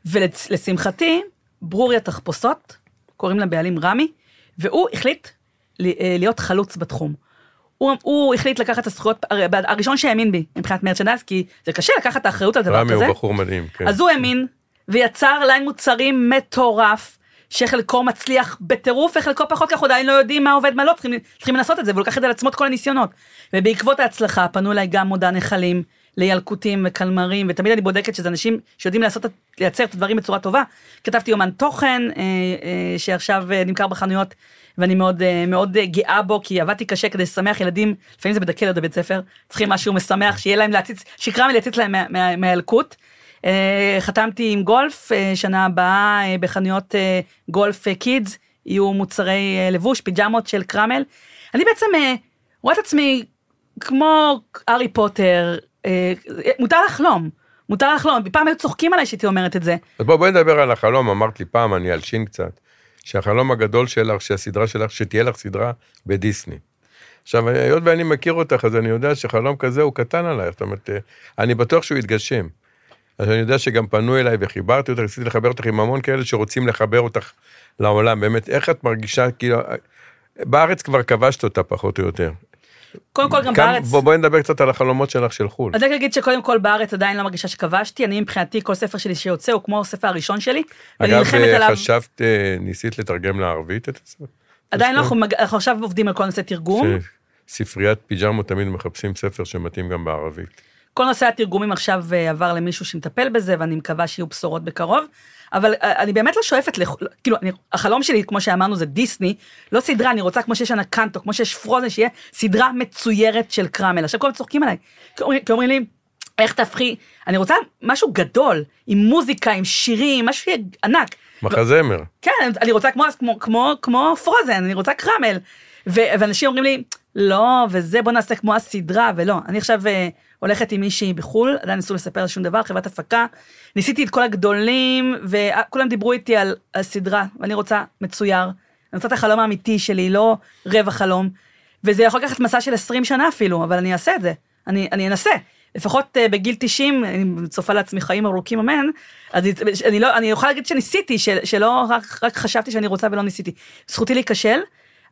ולשמחתי, ברוריה תחפושות, קוראים לה בעלים רמי, והוא החליט להיות חלוץ בתחום. הוא, הוא החליט לקחת את הזכויות, הראשון שהאמין בי מבחינת מרצ'נדייז, כי זה קשה לקחת את האחריות על דבר כזה. רמי הוא בחור מדהים, כן. אז הוא האמין, ויצר ליין מוצרים מטורף, שחלקו מצליח בטירוף וחלקו פחות, כי אנחנו עדיין לא יודעים מה עובד מה לא, צריכים, צריכים לנסות את זה, והוא לקח את זה על עצמו את כל הניסיונות. ובעקבות ההצלחה פנו אליי גם מודע נחלים, לילקוטים וקלמרים, ותמיד אני בודקת שזה אנשים שיודעים לעשות, לייצר את הדברים בצורה טובה. כתבתי אומן תוכן אה, אה, שעכשיו אה, נמכר בחנויות, ואני מאוד אה, מאוד אה, גאה בו, כי עבדתי קשה כדי לשמח ילדים, לפעמים זה בדקה בבית ספר, צריכים משהו משמח, שיהיה להם להציץ, שיקרא מלהציץ להם מה- מה- מהילקוט. אה, חתמתי עם גולף, אה, שנה הבאה אה, בחנויות אה, גולף אה, קידס, יהיו מוצרי אה, לבוש, פיג'מות של קרמל. אני בעצם אה, רואה את עצמי כמו הארי פוטר, מותר לחלום, מותר לחלום, פעם היו צוחקים עליי שהייתי אומרת את זה. אז בוא, בואי נדבר על החלום, אמרת לי פעם, אני אלשין קצת, שהחלום הגדול שלך, שהסדרה שלך, שתהיה לך סדרה בדיסני. עכשיו, היות ואני מכיר אותך, אז אני יודע שחלום כזה הוא קטן עלייך, זאת אומרת, אה, אני בטוח שהוא יתגשם. אז אני יודע שגם פנו אליי וחיברתי אותך, רציתי לחבר אותך עם המון כאלה שרוצים לחבר אותך לעולם. באמת, איך את מרגישה, כאילו, בארץ כבר כבשת אותה פחות או יותר. קודם כל גם כאן- בארץ, בוא, בואי נדבר קצת על החלומות שלך של חו"ל. אז אני להגיד שקודם כל בארץ עדיין לא מרגישה שכבשתי, אני מבחינתי כל ספר שלי שיוצא הוא כמו הספר הראשון שלי, ואני אגב, נלחמת אה, עליו, חשבת, אה, ניסית לתרגם לערבית את הספר? עדיין לא, אנחנו אנחנו עכשיו עובדים על כל נושא תרגום, ספריית פיג'מות תמיד מחפשים ספר שמתאים גם בערבית. כל נושא התרגומים עכשיו אה, עבר למישהו שמטפל בזה, ואני מקווה שיהיו בשורות בקרוב. אבל אה, אני באמת לא שואפת, לכ... כאילו, אני, החלום שלי, כמו שאמרנו, זה דיסני, לא סדרה, אני רוצה כמו שיש אנקנטו, כמו שיש פרוזן, שיהיה סדרה מצוירת של קרמל. עכשיו כולם צוחקים עליי, כי אומרים, כי אומרים לי, איך תהפכי, אני רוצה משהו גדול, עם מוזיקה, עם שירים, משהו שיהיה ענק. מחזמר. כן, אני רוצה כמו, כמו, כמו, כמו פרוזן, אני רוצה קרמל. ו, ואנשים אומרים לי, לא, וזה בוא נעשה כמו הסדרה, ולא. אני עכשיו אה, הולכת עם מישהי בחו"ל, עדיין ניסו לספר על שום דבר, חברת הפקה. ניסיתי את כל הגדולים, וכולם דיברו איתי על הסדרה, ואני רוצה מצויר. אני רוצה את החלום האמיתי שלי, לא רבע חלום. וזה יכול לקחת מסע של 20 שנה אפילו, אבל אני אעשה את זה. אני, אני אנסה. לפחות uh, בגיל 90, אני צופה לעצמי חיים ארוכים אמן, אז אני, לא, אני יכולה להגיד שניסיתי, של, שלא רק, רק חשבתי שאני רוצה ולא ניסיתי. זכותי להיכשל,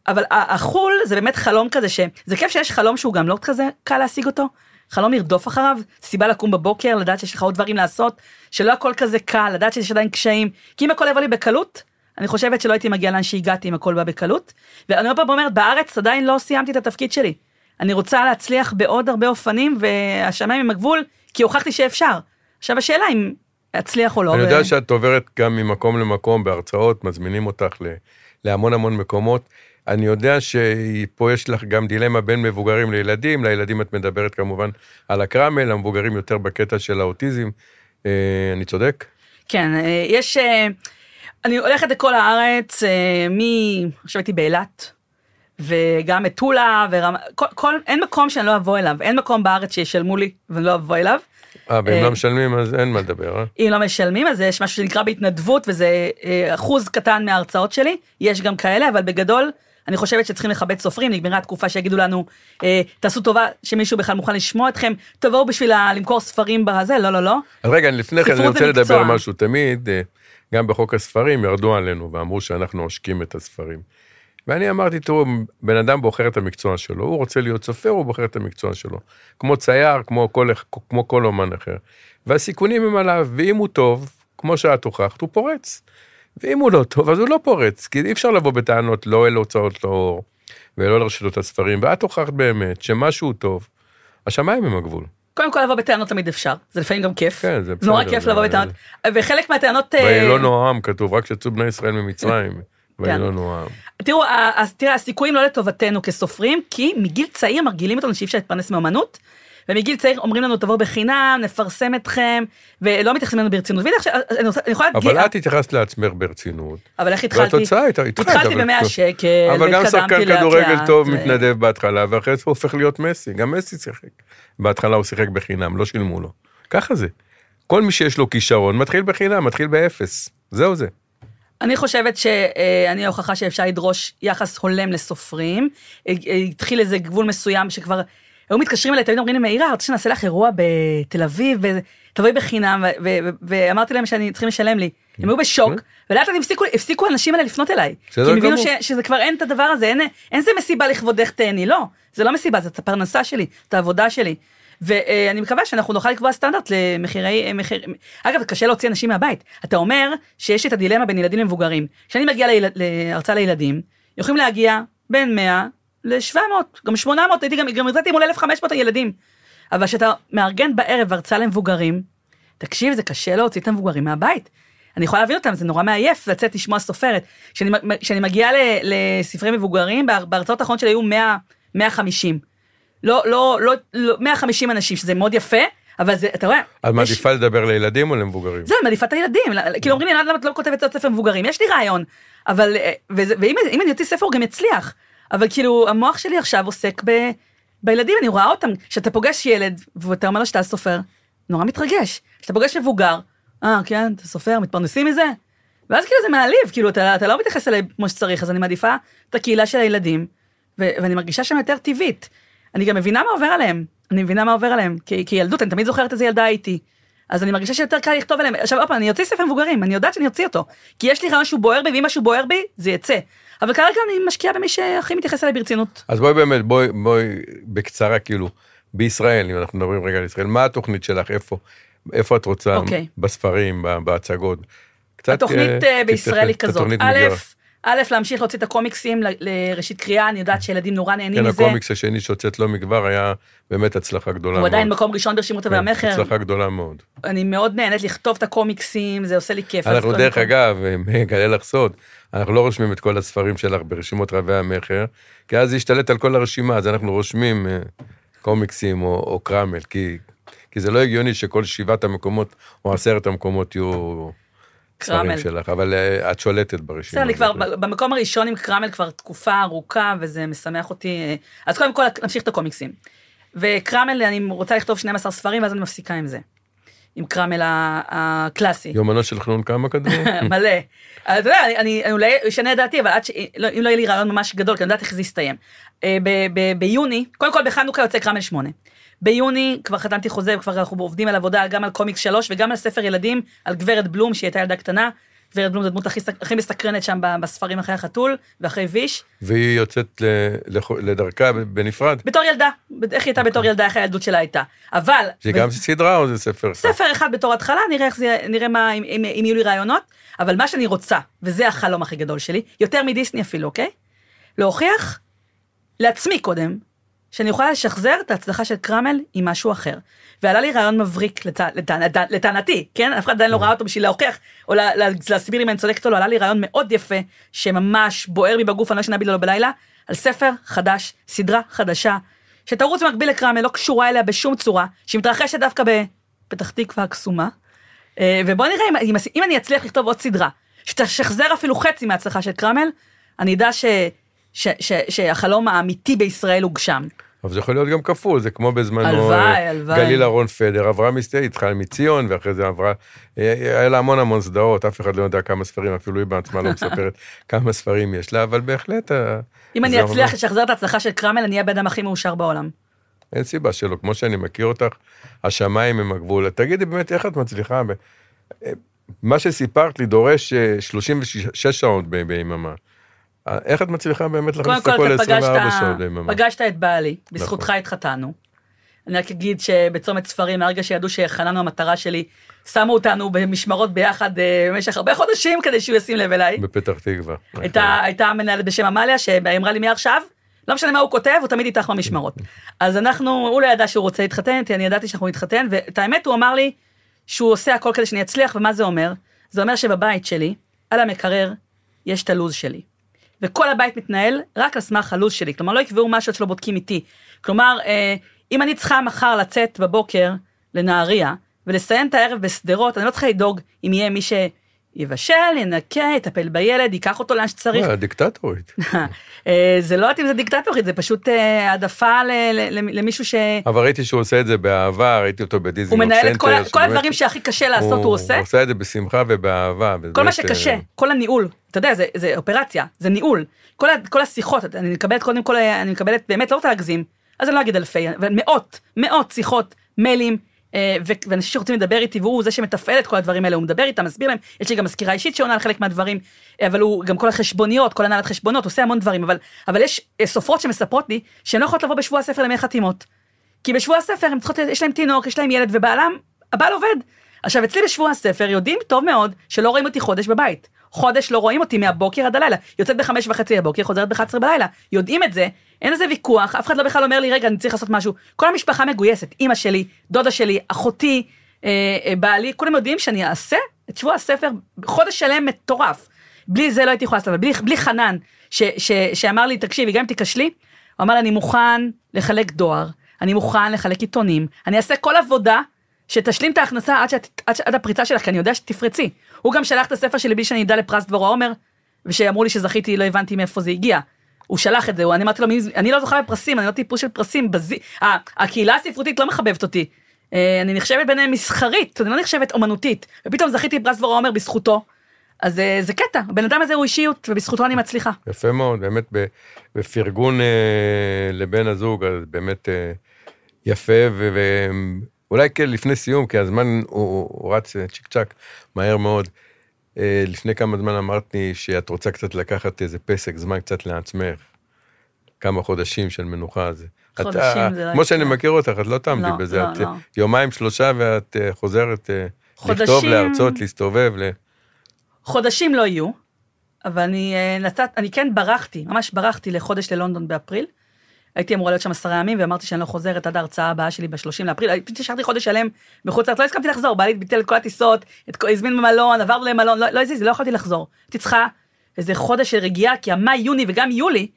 אבל החו"ל זה באמת חלום כזה, שזה כיף שיש חלום שהוא גם לא כזה קל להשיג אותו. חלום לרדוף אחריו, סיבה לקום בבוקר, לדעת שיש לך עוד דברים לעשות, שלא הכל כזה קל, לדעת שיש עדיין קשיים, כי אם הכל יבוא לי בקלות, אני חושבת שלא הייתי מגיעה לאן שהגעתי אם הכל בא בקלות. ואני עוד פעם אומרת, בארץ עדיין לא סיימתי את התפקיד שלי. אני רוצה להצליח בעוד הרבה אופנים, והשמיים הם הגבול, כי הוכחתי שאפשר. עכשיו השאלה אם אצליח או לא. אני ו- יודע שאת עוברת גם ממקום למקום בהרצאות, מזמינים אותך ל- להמון המון מקומות. אני יודע שפה יש לך גם דילמה בין מבוגרים לילדים, לילדים את מדברת כמובן על הקרמל, המבוגרים יותר בקטע של האוטיזם. אה, אני צודק? כן, אה, יש... אה, אני הולכת לכל הארץ, מ... עכשיו הייתי באילת, וגם מטולה, ורמה... כל, כל... אין מקום שאני לא אבוא אליו, אין מקום בארץ שישלמו לי ואני לא אבוא אליו. אה, ואם לא משלמים אז אין מה לדבר, אה? אם לא משלמים, אז יש משהו שנקרא בהתנדבות, וזה אחוז קטן מההרצאות שלי, יש גם כאלה, אבל בגדול, אני חושבת שצריכים לכבד סופרים, נגמרה התקופה שיגידו לנו, אה, תעשו טובה שמישהו בכלל מוכן לשמוע אתכם, תבואו בשביל למכור ספרים בזה, לא, לא, לא. רגע, לפני כן אני רוצה לדבר מקצוע. משהו. תמיד, אה, גם בחוק הספרים, ירדו עלינו ואמרו שאנחנו עושקים את הספרים. ואני אמרתי, תראו, בן אדם בוחר את המקצוע שלו, הוא רוצה להיות סופר, הוא בוחר את המקצוע שלו. כמו צייר, כמו כל, כמו כל אומן אחר. והסיכונים הם עליו, ואם הוא טוב, כמו שאת הוכחת, הוא פורץ. ואם הוא לא טוב, אז הוא לא פורץ, כי אי אפשר לבוא בטענות לא אל הוצאות לאור, ולא לרשתות הספרים, ואת הוכחת באמת שמשהו טוב, השמיים הם הגבול. קודם כל לבוא בטענות תמיד אפשר, זה לפעמים גם כיף. כן, זה זה נורא בסדר, כיף לבוא בטענות. וחלק מהטענות... אה, ויהיה לא נועם, כתוב, רק שיצאו בני ישראל ממצרים, [laughs] כן. לא נועם. תראו, תראה, הסיכויים לא לטובתנו כסופרים, כי מגיל צעיר מרגילים אותנו שאי אפשר להתפרנס מאמנות, ומגיל צעיר אומרים לנו תבואו בחינם, נפרסם אתכם, ולא מתייחסים אלינו ברצינות. והנה עכשיו, אני יכולה להגיד, אבל את התייחסת לעצמך ברצינות, אבל איך התחלתי? והתוצאה הייתה, התחלת, התחלתי אבל- ב-100 שקל, אבל גם שחקן כדורגל טוב מתנדב בהתחלה, ואחרי זה הוא הופך להיות מסי, גם מסי שיחק. בהתחלה הוא שיחק בחינם, לא שילמו לו. ככה זה. כל מי שיש לו כישרון מתחיל בחינם, מתחיל באפס. זהו זה. אני חושבת שאני ההוכחה שאפשר לדרוש יחס הולם לסופרים. אה, אה, התחיל איזה גבול מסוים שכבר, היו מתקשרים אליי, תמיד אומרים לי, מאירה, רוצה שנעשה לך אירוע בתל אביב, תבואי בחינם, ואמרתי להם שאני צריכים לשלם לי. הם היו בשוק, ולאט לאט הפסיקו, האנשים האלה לפנות אליי. כי הם הבינו שזה כבר אין את הדבר הזה, אין, אין זה מסיבה לכבודך תהני, לא. זה לא מסיבה, זאת הפרנסה שלי, זאת העבודה שלי. ואני מקווה שאנחנו נוכל לקבוע סטנדרט למחירי, אה, מחיר, אגב, קשה להוציא אנשים מהבית. אתה אומר שיש את הדילמה בין ילדים למבוגרים. כשאני מגיעה. להרצאה לילדים, יכולים להגיע בין 100 ל-700, גם 800, הייתי גם, גם הרציתי מול 1,500 ילדים. אבל כשאתה מארגן בערב הרצאה למבוגרים, תקשיב, זה קשה להוציא את המבוגרים מהבית. אני יכולה להבין אותם, זה נורא מעייף לצאת לשמוע סופרת. כשאני מגיעה לספרי מבוגרים, בהרצאות האחרונות שלי היו 100, 150. לא, לא, לא, לא, 150 אנשים, שזה מאוד יפה, אבל זה, אתה רואה... את מעדיפה לדבר לילדים או למבוגרים? זה, מעדיפה את הילדים. כאילו אומרים לי, למה את לא כותבת ספר מבוגרים? יש לי רעיון. אבל, אה, ואם אני אוציא ספר הוא גם יצליח. אבל כאילו, המוח שלי עכשיו עוסק ב, בילדים, אני רואה אותם. כשאתה פוגש ילד, ואתה אומר לו שאתה סופר, נורא מתרגש. כשאתה פוגש מבוגר, אה, כן, אתה סופר, מתפרנסים מזה? ואז כאילו זה מעליב, כאילו, אתה, אתה לא מתייחס אליי כמו שצריך, אז אני מעדיפה את הקהילה של הילדים, ו- ואני מרגישה שם יותר טבעית. אני גם מבינה מה עובר עליהם, אני מבינה מה עובר עליהם, כי, כי ילדות, אני תמיד זוכרת איזה ילדה הייתי. אז אני מרגישה שיותר קל לכתוב עליהם. עכשיו, עוד פעם, אני אוציא ספר מבוגרים, אני יודעת שאני אוציא אותו. כי יש לי רעיון שהוא בוער בי, ואם משהו בוער בי, זה יצא. אבל כרגע אני משקיעה במי שהכי מתייחס אליי ברצינות. אז בואי באמת, בואי, בואי בקצרה, כאילו, בישראל, אם אנחנו מדברים רגע על ישראל, מה התוכנית שלך, איפה, איפה את רוצה, okay. אוקיי. בספרים, בהצגות? קצת, התוכנית uh, בישראל היא כזאת, א', א', להמשיך להוציא את הקומיקסים לראשית קריאה, אני יודעת שילדים נורא נהנים כן, מזה. כן, הקומיקס השני שהוצאת לא מכבר היה באמת הצלחה גדולה מאוד. הוא עדיין מקום ראשון ברשימות כן, והמכר. הצלחה גדולה מאוד. אני מאוד נהנית לכתוב את הקומיקסים, זה עושה לי כיף. אנחנו דרך. אגב, אגלה לך סוד, אנחנו לא רושמים את כל הספרים שלך ברשימות רבי המכר, כי אז זה ישתלט על כל הרשימה, אז אנחנו רושמים אה, קומיקסים או, או קרמל, כי, כי זה לא הגיוני שכל שבעת המקומות או עשרת המקומות יהיו... ספרים שלך, אבל uh, את שולטת ברשימה. בסדר, אני כבר במקום הראשון עם קרמל כבר תקופה ארוכה, וזה משמח אותי. אז קודם כל נמשיך את הקומיקסים. וקרמל, אני רוצה לכתוב 12 ספרים, ואז אני מפסיקה עם זה. עם קרמל הקלאסי. יומנו של חנון כמה כדורים? [laughs] מלא. אתה יודע, אני אולי אשנה את דעתי, אבל לא, אם לא יהיה לי רעיון ממש גדול, כי אני יודעת איך זה יסתיים. אה, ביוני, קודם כל בחנוכה יוצא קרמל 8. ביוני כבר חתמתי חוזה, וכבר אנחנו עובדים על עבודה גם על קומיקס 3 וגם על ספר ילדים, על גברת בלום, שהיא הייתה ילדה קטנה. גברת בלום זו הדמות הכי, הכי מסקרנת שם בספרים אחרי החתול ואחרי ויש. והיא יוצאת לדרכה בנפרד? בתור ילדה, איך היא הייתה בתור ילדה, איך הילדות שלה הייתה. אבל... זה ו... גם סדרה או זה ספר אחד? ספר אחד בתור התחלה, נראה איך זה, נראה מה, אם, אם, אם יהיו לי רעיונות, אבל מה שאני רוצה, וזה החלום הכי גדול שלי, יותר מדיסני אפילו, אוקיי? להוכיח לעצמי קודם, שאני יכולה לשחזר את ההצלחה של קרמל עם משהו אחר. ועלה לי רעיון מבריק לט... לט... לט... לטענתי, כן? אף אחד עדיין לא ראה אותו בשביל להוכיח, או לה... להסביר אם אני צודקת או לא, עלה לי רעיון מאוד יפה, שממש בוער לי בגוף, אני לא ישנה בגללו בלילה, על ספר חדש, סדרה חדשה, שתרוץ במקביל לקרמל, לא קשורה אליה בשום צורה, שמתרחשת דווקא בפתח תקווה הקסומה. אה, ובוא נראה אם, אם אני אצליח לכתוב עוד סדרה, שתשחזר אפילו חצי מההצלחה של קרמל, אני אדע ש... ש, ש, שהחלום האמיתי בישראל הוגשם. אבל זה יכול להיות גם כפול, זה כמו בזמנו, הלוואי, הלוואי. גליל אהרון פדר, עברה מסטי, התחילה מציון, ואחרי זה עברה, היה לה המון המון סדרות, אף אחד לא יודע כמה ספרים, אפילו היא בעצמה לא מספרת [laughs] כמה ספרים יש לה, אבל בהחלט... אם אני אצליח לשחזר את ההצלחה של קרמל, אני אהיה הבן אדם הכי מאושר בעולם. אין סיבה שלא, כמו שאני מכיר אותך, השמיים הם הגבול. תגידי באמת, איך את מצליחה? מה שסיפרת לי דורש 36 אה, שעות ביממה. איך את מצליחה באמת להכניס את הכל ל-24 שעות ביממה? פגשת את בעלי, בזכותך נכון. התחתנו. אני רק אגיד שבצומת ספרים, מהרגע שידעו שחננו המטרה שלי, שמו אותנו במשמרות ביחד אה, במשך הרבה חודשים כדי שהוא ישים לב אליי. בפתח תקווה. הייתה, הייתה מנהלת בשם עמליה, שאמרה לי מעכשיו, לא משנה מה הוא כותב, הוא תמיד איתך במשמרות. [laughs] אז אנחנו, הוא לא ידע שהוא רוצה להתחתן, אני ידעתי שאנחנו נתחתן, ואת האמת הוא אמר לי שהוא עושה הכל כדי שאני אצליח, ומה זה אומר? זה אומר שבבית שלי, על המקרר, יש את הלו"ז שלי. וכל הבית מתנהל רק על סמך הלו"ז שלי, כלומר לא יקבעו משהו שלא בודקים איתי. כלומר, אה, אם אני צריכה מחר לצאת בבוקר לנהריה ולסיים את הערב בשדרות, אני לא צריכה לדאוג אם יהיה מי שיבשל, ינקה, יטפל בילד, ייקח אותו לאן שצריך. דיקטטורית. [laughs] אה, זה לא יודעת אם זה דיקטטורית, זה פשוט אה, העדפה למישהו ש... אבל ראיתי שהוא עושה את זה באהבה, ראיתי אותו בדיזינגוף סנטר. הוא מנהל את כל, הדברים שהכי קשה לעשות, הוא עושה. הוא עושה את זה בשמחה ובאהבה. כל מה שקשה, כל הניהול, אתה יודע, זה, אופרציה, זה ניהול. כל, השיחות, אני מקבלת קודם כל, אני מקבלת, באמת, לא רוצה להגזים, אז אני לא אגיד אלפי, מאות, מאות שיחות, מיילים, אה, ואנשים שרוצים לדבר איתי, והוא זה שמתפעל את כל הדברים האלה, הוא מדבר איתם, מסביר להם, יש לי גם מזכירה אישית שעונה על חלק מהדברים, אבל הוא גם כל החשבוניות, כל הנהלת חשבונות, עושה המון דברים, אבל, אבל יש אה, סופרות שמספרות לי שהן לא יכולות לבוא בשבוע הספר למי חתימות. כי בשבוע הספר הם צריכות, יש להם תינוק, יש להם ילד, ובעלם, הבעל עובד. עכשיו, אצלי בשבוע הספר יודעים טוב מאוד שלא רואים אותי חודש בבית. חודש לא רואים אותי מהבוקר עד הלילה. יוצאת בחמש וחצי בבוקר, חוזרת ב-11 בלילה. יודעים את זה, אין איזה ויכוח, אף אחד לא בכלל אומר לי, רגע, אני צריך לעשות משהו. כל המשפחה מגויסת, אימא שלי, דודה שלי, אחותי, אה, אה, בעלי, כולם יודעים שאני אעשה את שבוע הספר חודש שלם מטורף. בלי זה לא הייתי יכולה לעשות, אבל בלי, בלי חנן, ש, ש, שאמר לי, תקשיבי, גם אם תיכשלי, הוא אמר לי, אני מוכן לחלק דואר, אני מוכן לחלק עיתונים, אני אעשה כל עבודה שתשלים את ההכנסה עד, שאת, עד, עד הפריצה שלך, כי אני יודע שתפרצי. הוא גם שלח את הספר שלי בלי שאני אדע לפרס דבורה עומר, ושאמרו לי שזכיתי, לא הבנתי מאיפה זה הגיע. הוא שלח את זה, אני אמרתי לו, אני לא זוכה בפרסים, אני לא טיפוס של פרסים, בז... הקהילה הספרותית לא מחבבת אותי. אה, אני נחשבת ביניהם מסחרית, אני לא נחשבת אומנותית, ופתאום זכיתי בפרס דבורה עומר בזכותו. אז אה, זה קטע, הבן אדם הזה הוא אישיות, ובזכותו אני מצליחה. יפה מאוד, באמת בפרגון אה, לבן הזוג, אז באמת אה, יפה, ואולי כן לפני סיום, כי הזמן הוא, הוא רץ צ'יק צ'אק מהר מאוד. אה, לפני כמה זמן אמרת לי שאת רוצה קצת לקחת איזה פסק זמן קצת לעצמך. כמה חודשים של מנוחה. זה. חודשים את, זה לא... כמו שאני מכיר אותך, את לא תעמדי לא, בזה. לא, את לא. יומיים, שלושה, ואת חוזרת חודשים... לכתוב, להרצות, להסתובב. ל... חודשים לא יהיו, אבל אני נתת, אני כן ברחתי, ממש ברחתי לחודש ללונדון באפריל. הייתי אמורה להיות שם עשרה ימים, ואמרתי שאני לא חוזרת עד ההרצאה הבאה שלי ב-30 לאפריל. פשוט נשארתי חודש שלם בחוץ לארץ, לא הסכמתי לחזור, בעלי ביטל את כל הטיסות, הזמין במלון, עברנו למלון, לא, לא הזיז, לא יכולתי לחזור. הייתי צריכה איזה חודש של רגיעה, כי המאי, יוני וגם יולי,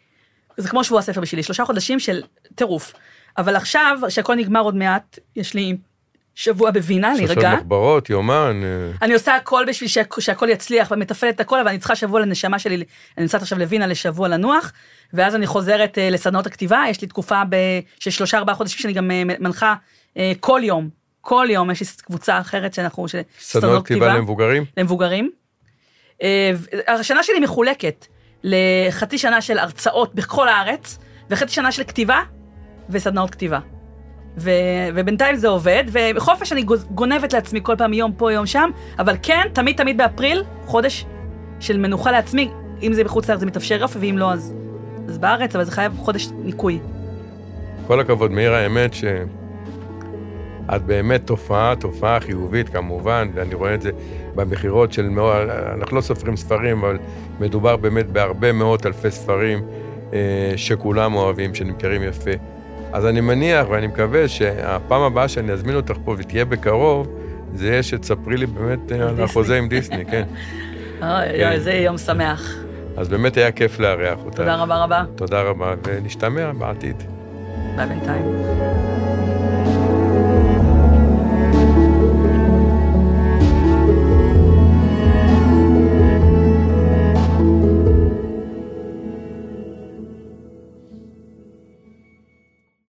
זה כמו שבוע הספר בשבילי, שלושה חודשים של טירוף. אבל עכשיו, שהכל נגמר עוד מעט, יש לי שבוע בווינה, להירגע. שלושה מחברות, יומן. אה. אני עושה הכל בשביל שהכל יצליח ומתפעלת הכל, אבל אני צריכה שבוע לנשמה שלי, אני נמצאת עכשיו לווינה לשבוע לנוח, ואז אני חוזרת uh, לסדנות הכתיבה, יש לי תקופה ב... של שלושה ארבעה חודשים שאני גם uh, מנחה uh, כל יום, כל יום יש לי קבוצה אחרת שאנחנו, של סדנות כתיבה למבוגרים? למבוגרים. השנה שלי מחולקת לחצי שנה של הרצאות בכל הארץ, וחצי שנה של כתיבה וסדנאות כתיבה. ו, ובינתיים זה עובד, ובחופש אני גונבת לעצמי כל פעם יום פה, יום שם, אבל כן, תמיד תמיד באפריל, חודש של מנוחה לעצמי, אם זה בחוץ לארץ זה מתאפשר יופי, ואם לא, אז, אז בארץ, אבל זה חייב חודש ניקוי. כל הכבוד, מאיר, האמת שאת באמת תופעה, תופעה חיובית כמובן, ואני רואה את זה במכירות של מאות, אנחנו לא סופרים ספרים, אבל מדובר באמת בהרבה מאות אלפי ספרים אה, שכולם אוהבים, שנמכרים יפה. אז אני מניח ואני מקווה שהפעם הבאה שאני אזמין אותך פה ותהיה בקרוב, זה יהיה שתספרי לי באמת אה, על החוזה עם דיסני, כן. [laughs] אוי, כן. זה יום שמח. אז באמת היה כיף לארח אותך. תודה רבה רבה. תודה רבה, ונשתמע בעתיד. ביי בינתיים.